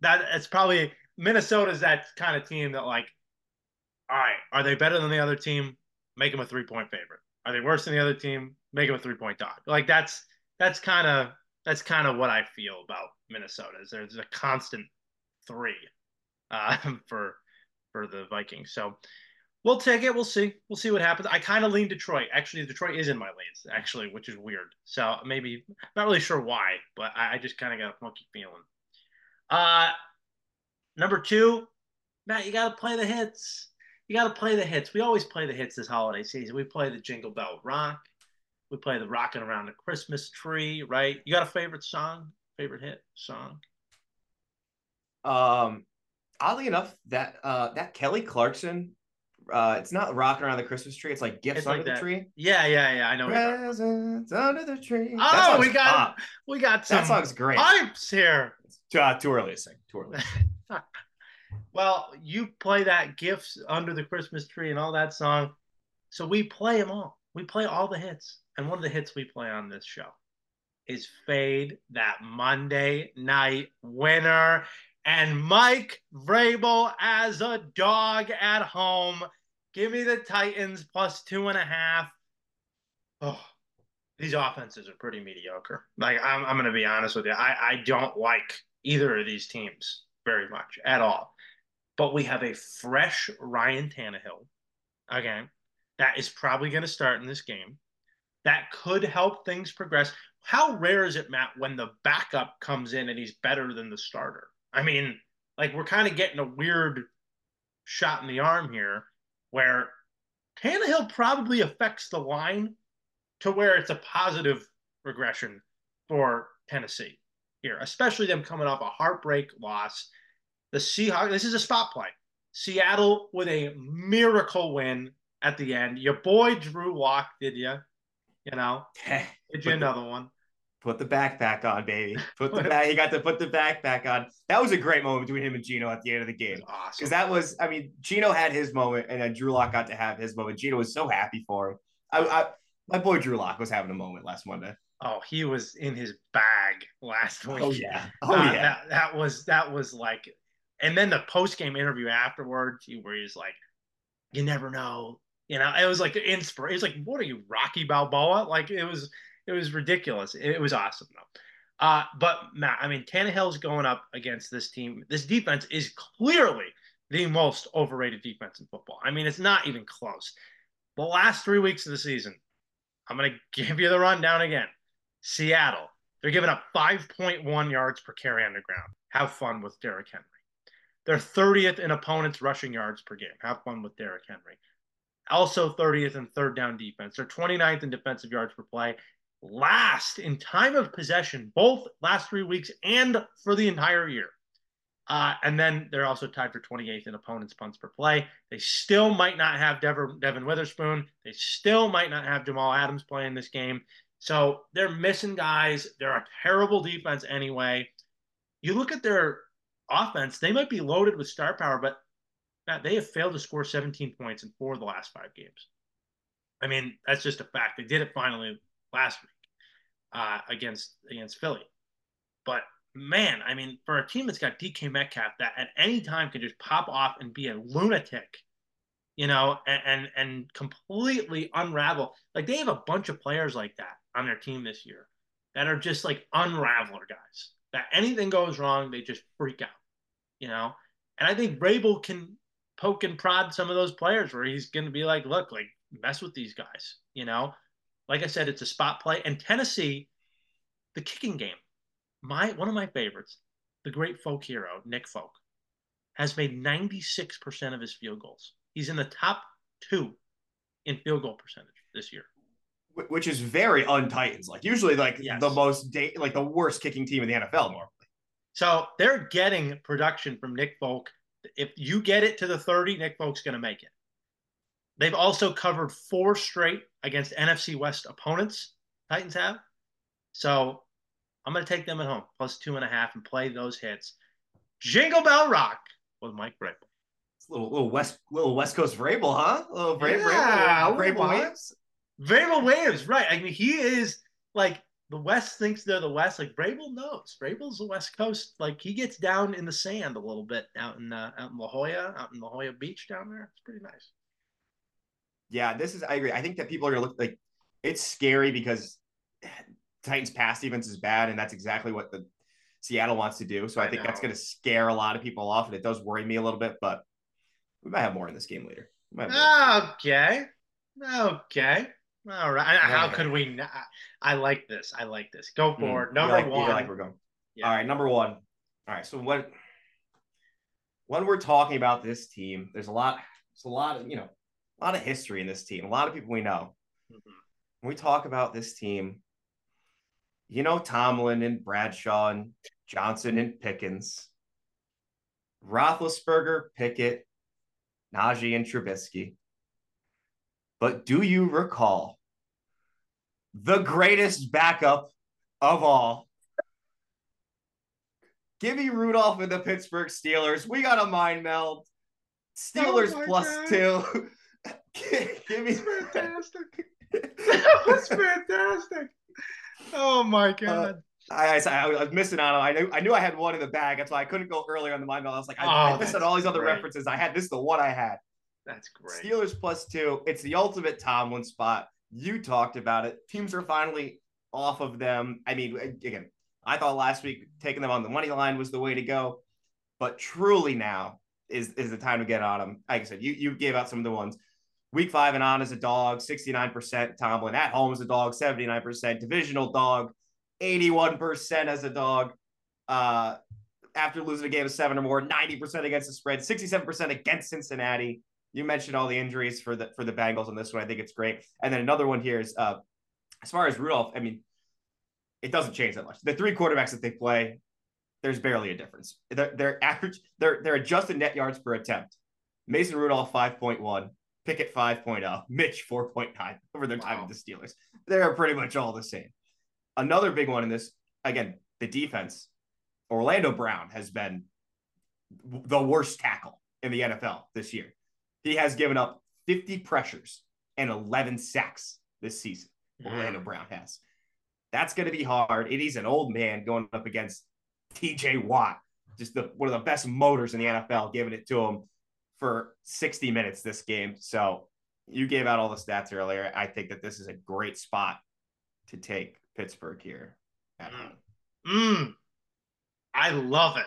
that it's probably Minnesota's that kind of team that like, all right, are they better than the other team? Make them a three point favorite. Are they worse than the other team? Make them a three point dog. Like that's that's kind of that's kind of what I feel about Minnesota. Is there's a constant three uh, for for the Vikings. So we'll take it. We'll see. We'll see what happens. I kind of lean Detroit. Actually, Detroit is in my lanes. Actually, which is weird. So maybe not really sure why, but I, I just kind of got a funky feeling. Uh, number two, Matt, you got to play the hits. You got to play the hits. We always play the hits this holiday season. We play the Jingle Bell Rock. We play the Rocking Around the Christmas Tree, right? You got a favorite song? Favorite hit song? Um, oddly enough, that uh that Kelly Clarkson, uh, it's not rocking around the Christmas tree. It's like gifts It's under like the that. tree. Yeah, yeah, yeah. I know. Presents under the tree. Oh, we got pop. we got some that song's great. pipes here. Uh, too early to sing. Too early. Well, you play that gifts under the Christmas tree and all that song. So we play them all. We play all the hits. And one of the hits we play on this show is Fade, that Monday night winner. And Mike Vrabel as a dog at home. Give me the Titans plus two and a half. Oh, these offenses are pretty mediocre. Like, I'm, I'm going to be honest with you. I, I don't like either of these teams very much at all but we have a fresh Ryan Tannehill again that is probably going to start in this game. That could help things progress. How rare is it, Matt, when the backup comes in and he's better than the starter? I mean, like we're kind of getting a weird shot in the arm here where Tannehill probably affects the line to where it's a positive regression for Tennessee here, especially them coming off a heartbreak loss the Seahawks, this is a spot play. Seattle with a miracle win at the end. Your boy Drew Lock, did you? You know, did you Put the- another one? Put the backpack on, baby. Put the back. He got to put the backpack on. That was a great moment between him and Gino at the end of the game. awesome. Because that was, I mean, Gino had his moment, and then Drew Lock got to have his moment. Gino was so happy for him. I, I my boy Drew Lock was having a moment last Monday. oh, he was in his bag last week. Oh yeah, oh Uh, yeah. that, that was that was like, and then the post game interview afterwards, he- where he's like, "You never know," you know. It was like inspiration. It was like, "What are you, Rocky Balboa?" Like it was, it was ridiculous. It, was awesome though. Uh, but Matt, I mean, Tannehill's going up against this team. This defense is clearly the most overrated defense in football. I mean, it's not even close. The last three weeks of the season, I'm going to give you the rundown again. Seattle, they're giving up 5.1 yards per carry on the ground. Have fun with Derrick Henry. They're 30th in opponents' rushing yards per game. Have fun with Derrick Henry. Also 30th in third down defense. They're 29th in defensive yards per play. Last in time of possession, both last three weeks and for the entire year. Uh, and then they're also tied for 28th in opponents' punts per play. They still might not have Devon, Devon Witherspoon. They still might not have Jamal Adams playing this game. So they're missing guys. They're a terrible defense anyway. You look at their offense, they might be loaded with star power, but Matt, they have failed to score 17 points in four of the last five games. I mean, that's just a fact. They did it finally last week uh, against against Philly. But man, I mean, for a team that's got DK Metcalf that at any time can just pop off and be a lunatic, you know, and and, and completely unravel. Like they have a bunch of players like that on their team this year that are just like unraveler guys. That anything goes wrong, they just freak out, you know. And I think Vrabel can poke and prod some of those players where he's going to be like, look, like mess with these guys, you know. Like I said, it's a spot play. And Tennessee, the kicking game, my one of my favorites, the great folk hero Nick Folk, has made 96% of his field goals. He's in the top two in field goal percentage this year. Wh- Which is very un-Titans. Like usually, like Yes. the most da- like the worst kicking team in the NFL. Normally, So they're getting production from Nick Folk. If you get it to the 30, Nick Folk's going to make it. They've also covered four straight against NFC West opponents, Titans have. So I'm going to take them at home, plus two and a half, and play those hits. Jingle Bell Rock with Mike a little little West little West Coast Vrabel, huh? A little Vrabel, Yeah, Vrabel, Vrabel? Williams. Vrabel waves, right. I mean, he is like the West thinks they're the West. Like Vrabel knows. Vrabel's the West Coast. Like he gets down in the sand a little bit out in uh, out in La Jolla, out in La Jolla Beach down there. It's pretty nice. Yeah, this is. I agree. I think that people are gonna look like it's scary because Titans pass defense is bad, and that's exactly what the Seattle wants to do. So I, I think that's gonna scare a lot of people off, and it does worry me a little bit. But we might have more in this game later. We might have more. Okay. Okay. All right. How could we not? I like this. I like this. Go Mm, for it. you Number like- one. like we're going. Yeah. All right, number one. All right. So what? when we're talking about this team, there's a lot, there's a lot of, you know, a lot of history in this team, a lot of people we know. Mm-hmm. When we talk about this team, you know, Tomlin and Bradshaw and Johnson and Pickens, Roethlisberger, Pickett, Najee, and Trubisky. But do you recall the greatest backup of all? Give me Rudolph and the Pittsburgh Steelers. We got a mind meld. Steelers oh plus God. two. give, me fantastic. that was fantastic. Oh my uh, God. Uh, I, I, I, was missing out on. I knew I knew I had one in the bag. That's why I couldn't go earlier on the mind meld. I was like, I, oh, I missed out all these other great. references. I had this is the one I had. That's great. Steelers plus two. It's the ultimate Tomlin spot. You talked about it. Teams are finally off of them. I mean, again, I thought last week taking them on the money line was the way to go, but truly now is is the time to get on them. Like I said, you you gave out some of the ones. Week five and on as a dog, 69% Tomlin. At home as a dog, 79%. Divisional dog, 81% as a dog. Uh, after losing a game of seven or more, 90% against the spread, 67% against Cincinnati. You mentioned all the injuries for the for the Bengals on this one. I think it's great. And then another one here is uh, as far as Rudolph, I mean, it doesn't change that much. The three quarterbacks that they play, there's barely a difference. Their, their average, their their adjusted net yards per attempt. Mason Rudolph 5.1, Pickett 5.0, Mitch 4.9 over their time with the Steelers. They're pretty much all the same. Another big one in this, again, the defense. Orlando Brown has been the worst tackle in the NFL this year. He has given up 50 pressures and 11 sacks this season. Orlando Brown has. That's going to be hard. It is an old man going up against TJ Watt, just the one of the best motors in the NFL, giving it to him for 60 minutes this game. So you gave out all the stats earlier. I think that this is a great spot to take Pittsburgh here at mm. Mm. I love it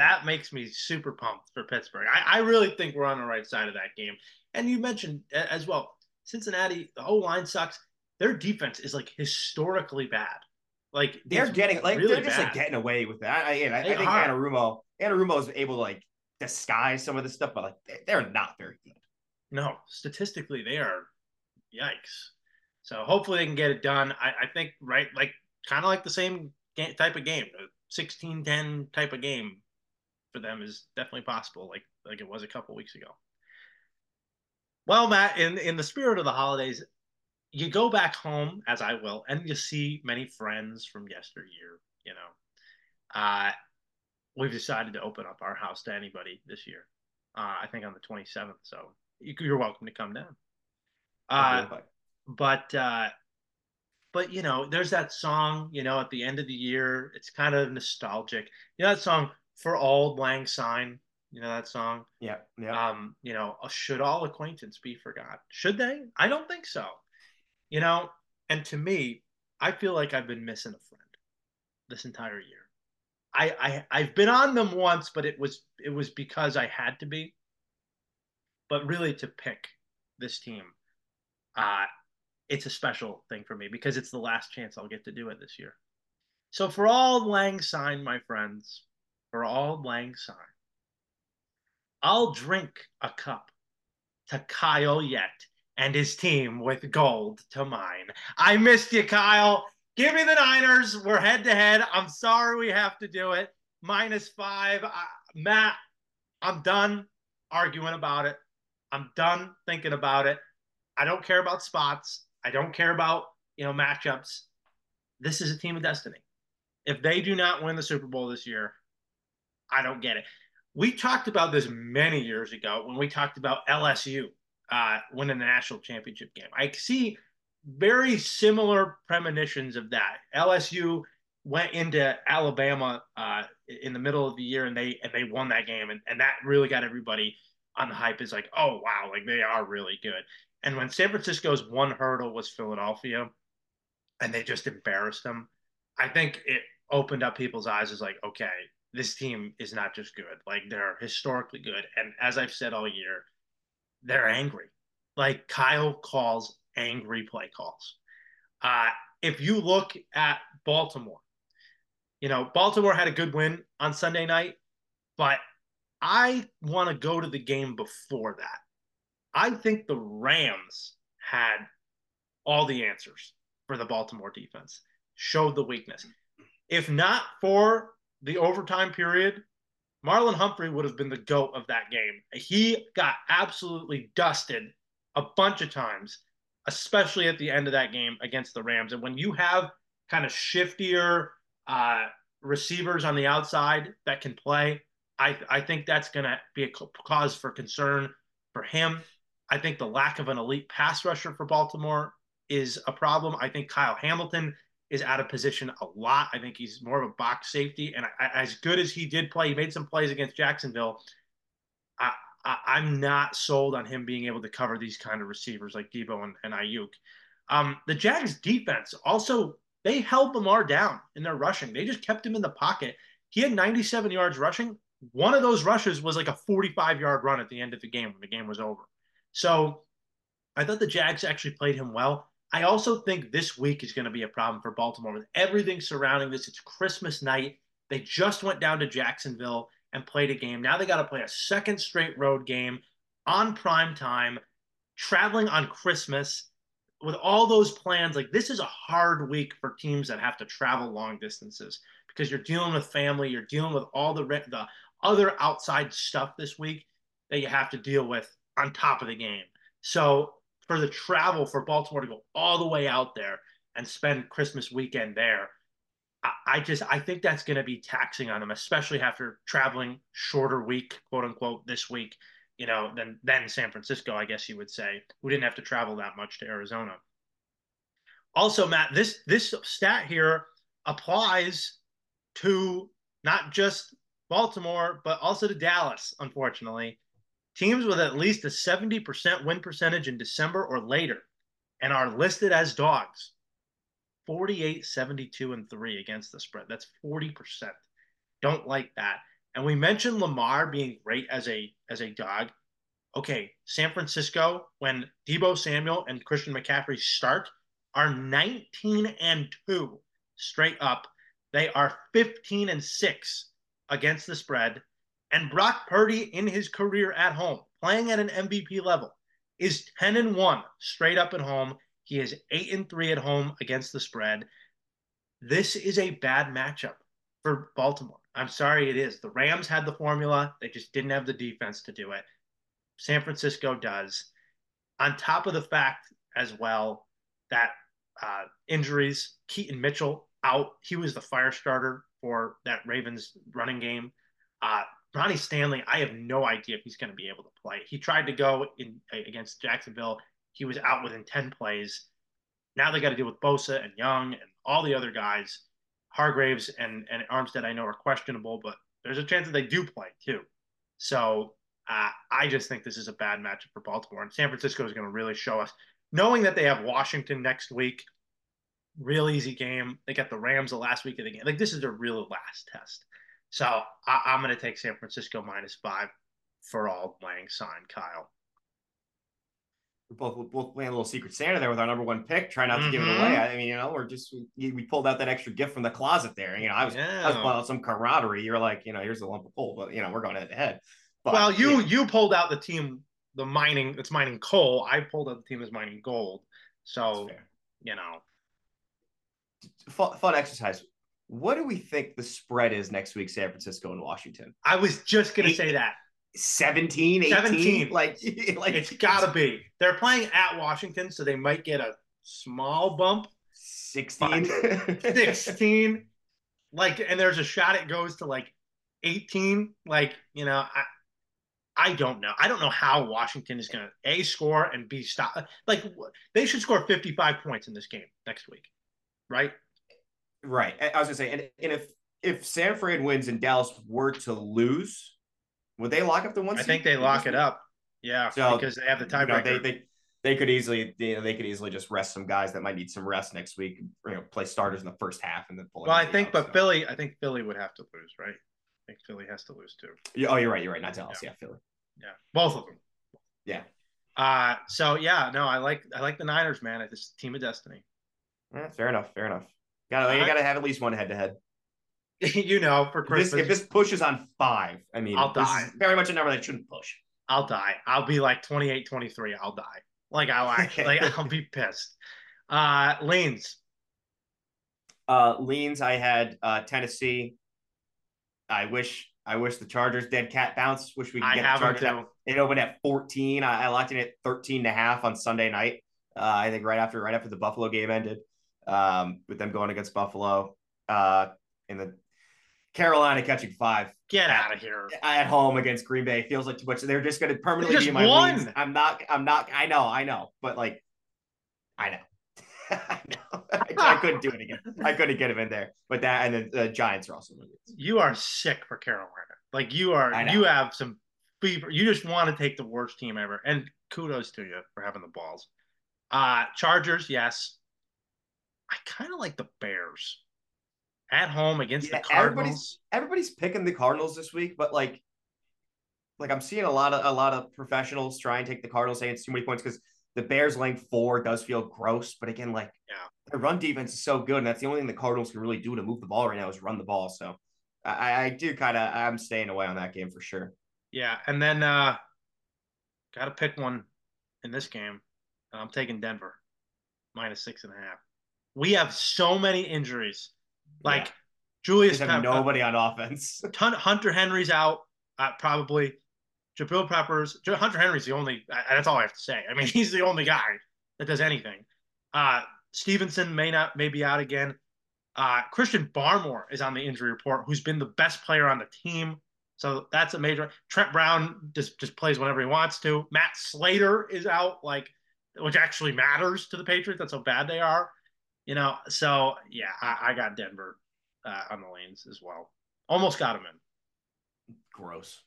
that makes me super pumped for Pittsburgh. I, I really think we're on the right side of that game. And you mentioned as well, Cincinnati, the whole line sucks. Their defense is like historically bad. Like they're getting like really they're just bad. like getting away with that. I, I, I think Anarumo Anarumo is able to like disguise some of this stuff, but like they're not very good. No, statistically they are yikes. So hopefully they can get it done. I, I think right like kind of like the same game, type of game, 16-10 type of game for them is definitely possible, like like it was a couple weeks ago. Well, Matt, in in the spirit of the holidays, you go back home as I will, and you see many friends from yesteryear. You know, uh, we've decided to open up our house to anybody this year. Uh, I think on the 27th, so you're welcome to come down. Uh, but uh, but you know, there's that song. You know, at the end of the year, it's kind of nostalgic. You know that song for Auld Lang Syne. You know that song? Yeah. Yeah. Um, you know, uh, should all acquaintance be forgot? Should they? I don't think so. You know, and to me, I feel like I've been missing a friend this entire year. I, I I've been on them once, but it was it was because I had to be. But really to pick this team, uh, it's a special thing for me because it's the last chance I'll get to do it this year. So for Auld Lang Syne, my friends, for Auld Lang Syne. I'll drink a cup to Kyle Yet and his team with gold to mine. I missed you, Kyle. Give me the Niners. We're head to head. I'm sorry we have to do it. Minus five. Matt, I'm done arguing about it. I'm done thinking about it. I don't care about spots. I don't care about, you know, matchups. This is a team of destiny. If they do not win the Super Bowl this year, I don't get it. We talked about this many years ago when we talked about LSU uh, winning the national championship game. I see very similar premonitions of that. LSU went into Alabama uh, in the middle of the year and they and they won that game and, and that really got everybody on the hype is like oh wow like they are really good and when San Francisco's one hurdle was Philadelphia and they just embarrassed them I think it opened up people's eyes as like okay this team is not just good. Like they're historically good. And as I've said all year, they're angry. Like Kyle calls angry play calls. Uh, if you look at Baltimore, You know, Baltimore had a good win on Sunday night, but I want to go to the game before that. I think the Rams had all the answers for the Baltimore defense, showed the weakness. If not for the overtime period, Marlon Humphrey would have been the GOAT of that game. He got absolutely dusted a bunch of times, especially at the end of that game against the Rams. And when you have kind of shiftier uh, receivers on the outside that can play, I, I think that's going to be a cause for concern for him. I think the lack of an elite pass rusher for Baltimore is a problem. I think Kyle Hamilton is out of position a lot. I think he's more of a box safety. And I, as good as he did play, he made some plays against Jacksonville. I, I, am not sold on him being able to cover these kind of receivers like Deebo and, and Aiyuk. Um, the Jags defense also, they held Lamar down in their rushing. They just kept him in the pocket. He had 97 yards rushing. One of those rushes was like a 45 yard run at the end of the game when the game was over. So I thought the Jags actually played him well. I also think this week is going to be a problem for Baltimore with everything surrounding this. It's Christmas night. They just went down to Jacksonville and played a game. Now they got to play a second straight road game on prime time, traveling on Christmas with all those plans. Like this is a hard week for teams that have to travel long distances because you're dealing with family, you're dealing with all the the other outside stuff this week that you have to deal with on top of the game. So for the travel for Baltimore to go all the way out there and spend Christmas weekend there, I, I just I think that's going to be taxing on them, especially after traveling shorter week, quote unquote, this week. You know, than than San Francisco, I guess you would say, who didn't have to travel that much to Arizona. Also, Matt, this this stat here applies to not just Baltimore, but also to Dallas, unfortunately. Teams with at least a 70% win percentage in December or later and are listed as dogs 48, 72, and 3 against the spread. That's 40%. Don't like that. And we mentioned Lamar being great as a as a dog. Okay, San Francisco, when Deebo Samuel and Christian McCaffrey start, are 19 and 2 straight up. They are 15 and 6 against the spread and Brock Purdy in his career at home, playing at an MVP level, is 10 and 1 straight up at home. He is 8 and 3 at home against the spread. This is a bad matchup for Baltimore. I'm sorry it is. The Rams had the formula, they just didn't have the defense to do it. San Francisco does. On top of the fact as well that uh, injuries, Keaton Mitchell out. He was the fire starter for that Ravens running game. Uh, Ronnie Stanley, I have no idea if he's going to be able to play. He tried to go in against Jacksonville. He was out within 10 plays. Now they got to deal with Bosa and Young and all the other guys. Hargreaves and, and Armstead, I know, are questionable, but there's a chance that they do play too. So uh, I just think this is a bad matchup for Baltimore. And San Francisco is going to really show us, knowing that they have Washington next week, real easy game. They got the Rams the last week of the game. Like this is their real last test. So I, am going to take San Francisco minus five for Auld Lang Syne, Kyle. We're both, we're both playing a little secret Santa there with our number one pick, trying not to mm-hmm. give it away. Mm-hmm. I mean, you know, we're just we, we, pulled out that extra gift from the closet there. You know, I was yeah. I was pulling out some camaraderie. You're like, you know, here's a lump of coal, but you know, we're going head to head. But, well, you yeah. you pulled out the team, the mining that's mining coal. I pulled out the team that's mining gold. So you know, fun, fun exercise. What do we think the spread is next week, San Francisco and Washington? I was just going to say that. 17, 18? 17. Like, like it's got to be. They're playing at Washington, so they might get a small bump. 16. 16. Like, and there's a shot it goes to like 18. Like, you know, I, I don't know. I don't know how Washington is going to A, score and B, stop. Like, they should score 55 points in this game next week, right? Right. I was gonna say, and, and if if San Fran wins and Dallas were to lose, would they lock up the one? I think they lock it up. Yeah, so, because they have the tiebreaker. You know, they, they they could easily you know, they could easily just rest some guys that might need some rest next week. You know, play starters in the first half and then pull. Well, I think, out, but so. Philly, I think Philly would have to lose, right? I think Philly has to lose too. Yeah, oh, you're right. You're right. Not Dallas. Yeah, yeah Philly. Yeah, both of them. Yeah. Uh so yeah, no, I like I like the Niners, man. It's team of destiny. Yeah, fair enough. Fair enough. Got you got to have at least one head to head. you know, for If this, Christmas, if this pushes on five, I mean, I'll die. very much a number that shouldn't push. I'll die. I'll be like 28, 23. I'll die. Like I'll actually, like I'll be pissed. Uh, lanes. Uh, leans, I had uh, Tennessee. I wish I wish the Chargers dead cat bounce. Wish we could I get have the Chargers. It opened at 14. I, I locked in at 13 and a half on Sunday night. Uh, I think right after right after the Buffalo game ended. Um, with them going against Buffalo. Uh, in the Carolina catching five Get out of here. at home against Green Bay feels like too much. They're just going to permanently be in my won. leans. I'm not. I'm not. I know. I know. But like, I know. I know. I, I couldn't do it again. I couldn't get him in there. But that and then the Giants are also. in. You are sick for Carolina. Like you are. You have some fever. You just want to take the worst team ever. And kudos to you for having the balls. Uh, Chargers, yes. I kind of like the Bears at home against Yeah, the Cardinals. everybody's everybody's picking the Cardinals this week, but like, like I'm seeing a lot of a lot of professionals try and take the Cardinals saying it's too many points because the Bears laying four does feel gross. But again, like, Yeah. their run defense is so good, and that's the only thing the Cardinals can really do to move the ball right now is run the ball. So I, I do kind of I'm staying away on that game for sure. Yeah, and then uh got to pick one in this game. I'm taking Denver minus six and a half. We have so many injuries. Like Yeah. Julius Pep- nobody on offense. Ton- Hunter Henry's out, uh, probably. Jabril Peppers. Hunter Henry's the only. Uh, that's all I have to say. I mean, he's the only guy that does anything. Uh, Stevenson may not, may be out again. Uh, Christian Barmore is on the injury report, who's been the best player on the team. So that's a major. Trent Brown just just plays whenever he wants to. Matt Slater is out, like, which actually matters to the Patriots. That's how bad they are. You know, so yeah, I, I got Denver uh, on the lanes as well. Almost got him in. Gross.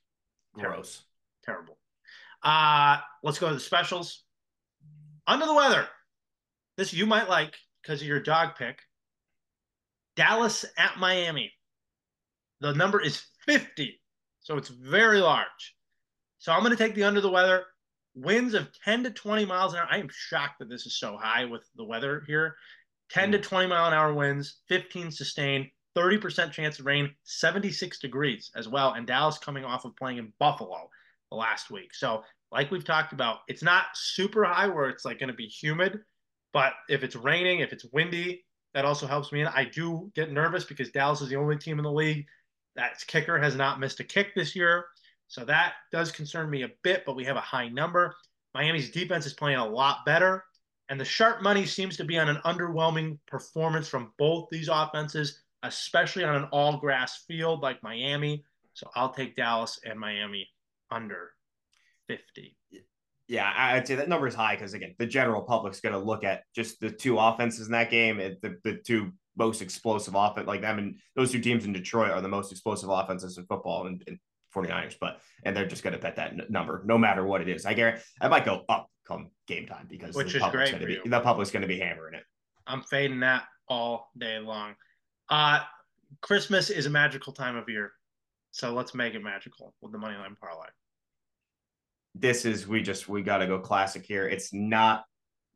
Terrible. Gross. Terrible. Uh, let's go to the specials. Under the weather. This you might like because of your dog pick. Dallas at Miami. The number is 50, so it's very large. So I'm going to take the under the weather. Winds of 10 to 20 miles an hour. I am shocked that this is so high with the weather here. 10 to 20 mile an hour winds, 15 sustained, 30% chance of rain, 76 degrees as well. And Dallas coming off of playing in Buffalo last week. So, like we've talked about, it's not super high where it's like going to be humid, but if it's raining, if it's windy, that also helps me. And I do get nervous because Dallas is the only team in the league that's kicker has not missed a kick this year. So that does concern me a bit, but we have a high number. Miami's defense is playing a lot better. And the sharp money seems to be on an underwhelming performance from both these offenses, especially on an all grass field like Miami. So I'll take Dallas and Miami under 50. Yeah, I'd say that number is high because again, the general public's going to look at just the two offenses in that game, the, the two most explosive offense, like them and those two teams in Detroit are the most explosive offenses in football and, and 49ers, but and they're just going to bet that n- number no matter what it is. I guarantee I might go up come game time because Which the is public's great gonna be you. the public's going to be hammering it. I'm fading that all day long. Uh, Christmas is a magical time of year. So let's make it magical with the money line parlay. This is we just we got to go classic here. It's not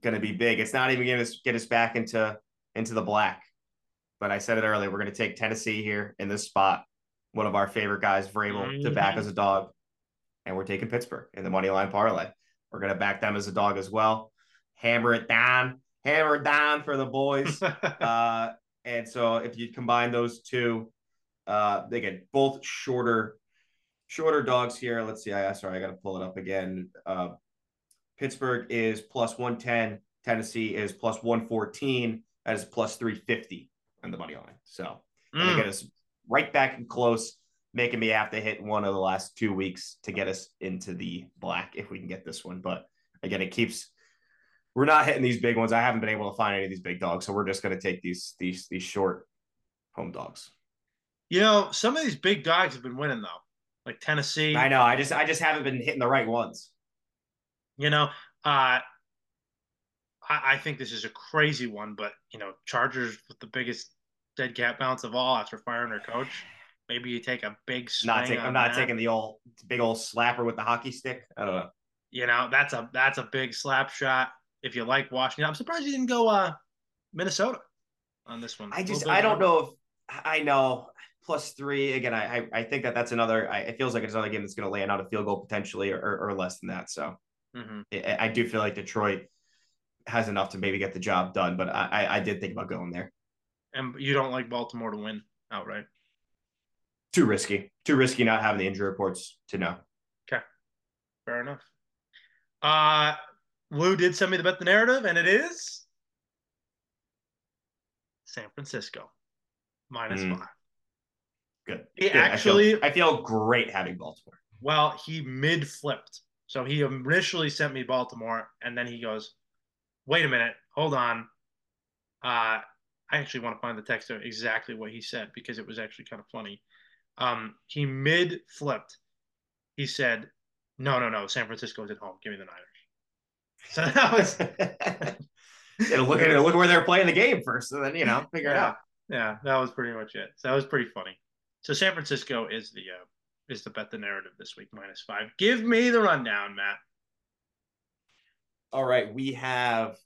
going to be big. It's not even going to get us back into into the black. But I said it earlier. We're going to take Tennessee here in this spot. One of our favorite guys, Vrabel, to back Mhm. as a dog, and we're taking Pittsburgh in the money line parlay. We're going to back them as a dog as well. Hammer it down, hammer it down for the boys. uh, and so if you combine those two, uh, they get both shorter, shorter dogs here. Let's see. I sorry, I got to pull it up again. Uh, Pittsburgh is plus one ten. Tennessee is plus one fourteen. That is plus three fifty on the money line. So Mm. get us right back and close, making me have to hit one of the last two weeks to get us into the black if we can get this one. But again, it keeps we're not hitting these big ones. I haven't been able to find any of these big dogs, so we're just going to take these these these short home dogs. You know, some of these big dogs have been winning though, like Tennessee. I know. I just I just haven't been hitting the right ones. You know, uh, I, I think this is a crazy one, but you know, Chargers with the biggest dead cat bounce of all after firing their coach. Maybe you take a big swing. Not taking. on I'm not that. taking the old big old slapper with the hockey stick. I don't know. You know, that's a that's a big slap shot. If you like Washington, I'm surprised you didn't go uh, Minnesota on this one. I just I don't know if I know plus three. Again, I I, I think that that's another. I, it feels like it's another game that's going to land on a field goal potentially or, or, or less than that. So Mhm. I, I do feel like Detroit has enough to maybe get the job done. But I I, I did think about going there. And you don't like Baltimore to win outright. Too risky. Too risky not having the injury reports to know. Okay. Fair enough. Uh Lou did send me the bet the narrative, and it is San Francisco minus Mm. five. Good. He Good. I feel- actually, I feel great having Baltimore. well, he mid flipped. So he initially sent me Baltimore, and then he goes, "Wait a minute, hold on." Uh, I actually want to find the text of exactly what he said because it was actually kind of funny. Um, he mid flipped. He said, "No, no, no. San Francisco is at home. Give me the Niners." So that was Yeah, look at it. Look where they're playing the game first, and then you know figure it out. yeah. That was pretty much it. So that was pretty funny. So San Francisco is the uh, is the bet the narrative this week minus five. Give me the rundown, Matt. All right, we have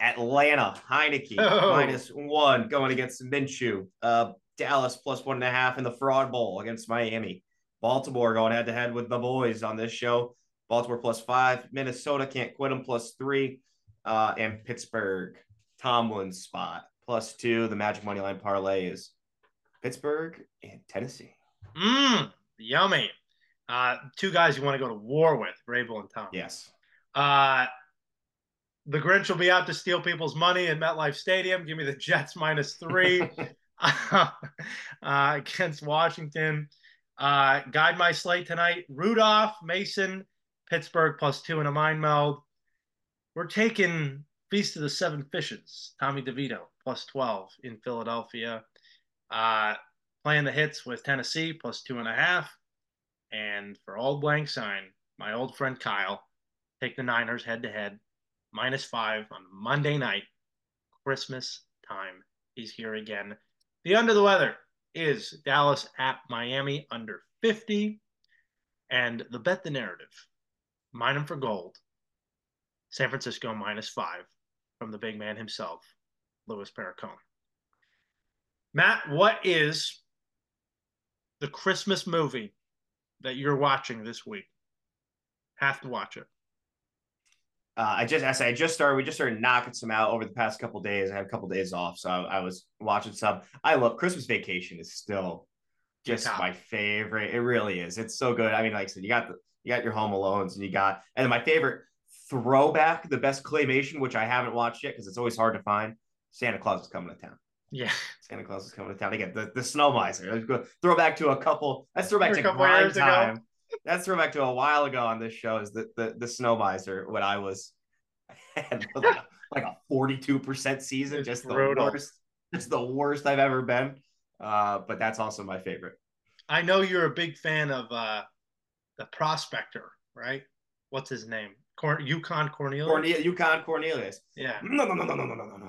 Atlanta Heinicke Oh. minus one going against Minshew. Uh, Dallas plus one and a half in the Fraud Bowl against Miami. Baltimore going head to head with the boys on this show. Baltimore plus five. Minnesota can't quit them plus three. Uh, and Pittsburgh Tomlin's spot plus two. The Magic Money Line parlay is Pittsburgh and Tennessee. Mmm, yummy. Uh, two guys you want to go to war with, Vrabel and Tom. Yes. Uh, the Grinch will be out to steal people's money at MetLife Stadium. Give me the Jets minus three uh, against Washington. Uh, guide my slate tonight. Rudolph, Mason, Pittsburgh plus two in a mind meld. We're taking Feast of the Seven Fishes, Tommy DeVito plus 12 in Philadelphia. Uh, playing the hits with Tennessee plus two and a half. And for Auld Lang Syne, my old friend Kyle, take the Niners head to head, minus five on Monday night, Christmas time. He's here again. The under the weather is Dallas at Miami under 50. And the bet the narrative, mine 'em for gold, San Francisco minus five from the big man himself, Louis Perricone. Matt, what is the Christmas movie that you're watching this week? Have to watch it. Uh, I just, I say, I just started. We just started knocking some out over the past couple days. I had a couple days off, so I, I was watching some. I love Christmas Vacation. is still just Top. my favorite. It really is. It's so good. I mean, like I said, you got the you got your Home Alones, and you got, and then my favorite throwback, the best claymation, which I haven't watched yet because it's always hard to find. Santa Claus is coming to town. Yeah. Santa Claus is coming to town again. The the snow miser. Let's go throwback to a couple. Let's throw back to couple grind time. ago that's throwback to a while ago on this show is the the, the snow miser when I was like a, 42% season, it's just brutal. the worst, It's the worst I've ever been. Uh, but that's also my favorite. I know you're a big fan of uh, the prospector, right? What's his name? Corn- Yukon Cornelius. Cornel- Yukon Cornelius. Yeah. No, no, no, no, no, no, no, no.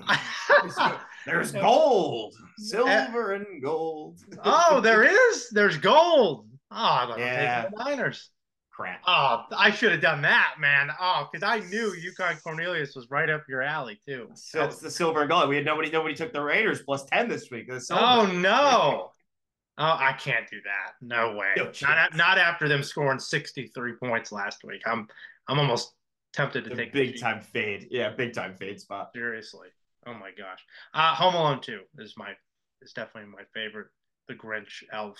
there's, there's gold, eh. silver, and gold. oh, there is. There's gold. Oh, I'm gonna Yeah. take the Niners. crap. Oh, I should have done that, man. Oh, because I knew Yukon Cornelius was right up your alley too. So it's the silver and gold. We had nobody. Nobody took the Raiders plus ten this week. Oh no. Oh, I can't do that. No way. No not, not after them scoring 63 points last week. I'm I'm almost tempted to The take big time fade. Yeah, big time fade spot. seriously. Oh my gosh. Uh Home Alone 2 is my is definitely my favorite. The Grinch, Elf.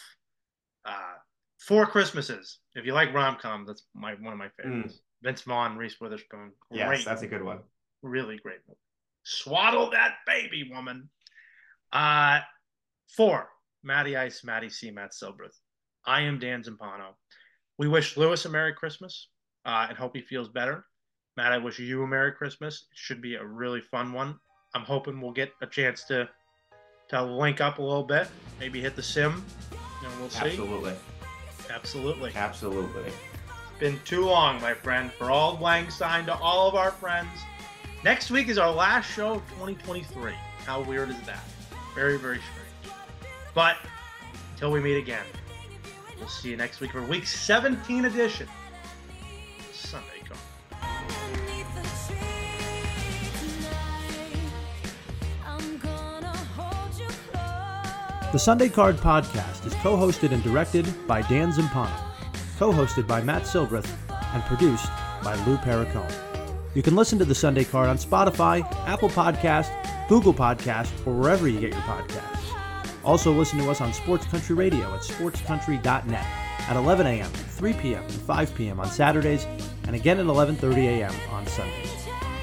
Uh Four Christmases. If you like rom com, that's my one of my favorites. Vince Vaughn, Reese Witherspoon. Great, Mm. Yes, that's a good one. really great movie. Swaddle that baby, woman. Uh four. Matty Ice, Matty C, Matt Silbreth. I am Dan Zampano. We wish Lewis a Merry Christmas uh, and hope he feels better. Matt, I wish you a Merry Christmas. It should be a really fun one. I'm hoping we'll get a chance to to link up a little bit, maybe hit the sim, and we'll see. Absolutely, Absolutely. absolutely. Been too long, my friend. For Auld Lang Syne to all of our friends. Next week is our last show of 2023. How weird is that? Very, very strange. But until we meet again, we'll see you next week for week 17 edition. Sunday The Sunday Card Podcast is co hosted and directed by Dan Zampano, co hosted by Matt Silbreth, and produced by Lou Perricone. You can listen to the Sunday Card on Spotify, Apple Podcast, Google Podcast, or wherever you get your podcasts. Also, listen to us on Sports Country Radio at sportscountry.net at 11 a.m., 3 p.m., and 5 p.m. on Saturdays, and again at 11:30 a.m. on Sundays.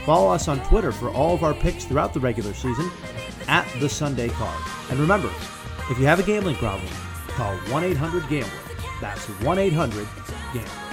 Follow us on Twitter for all of our picks throughout the regular season at the Sunday Card. And remember, if you have a gambling problem, call 1-800-GAMBLER. That's 1-800-GAMBLER.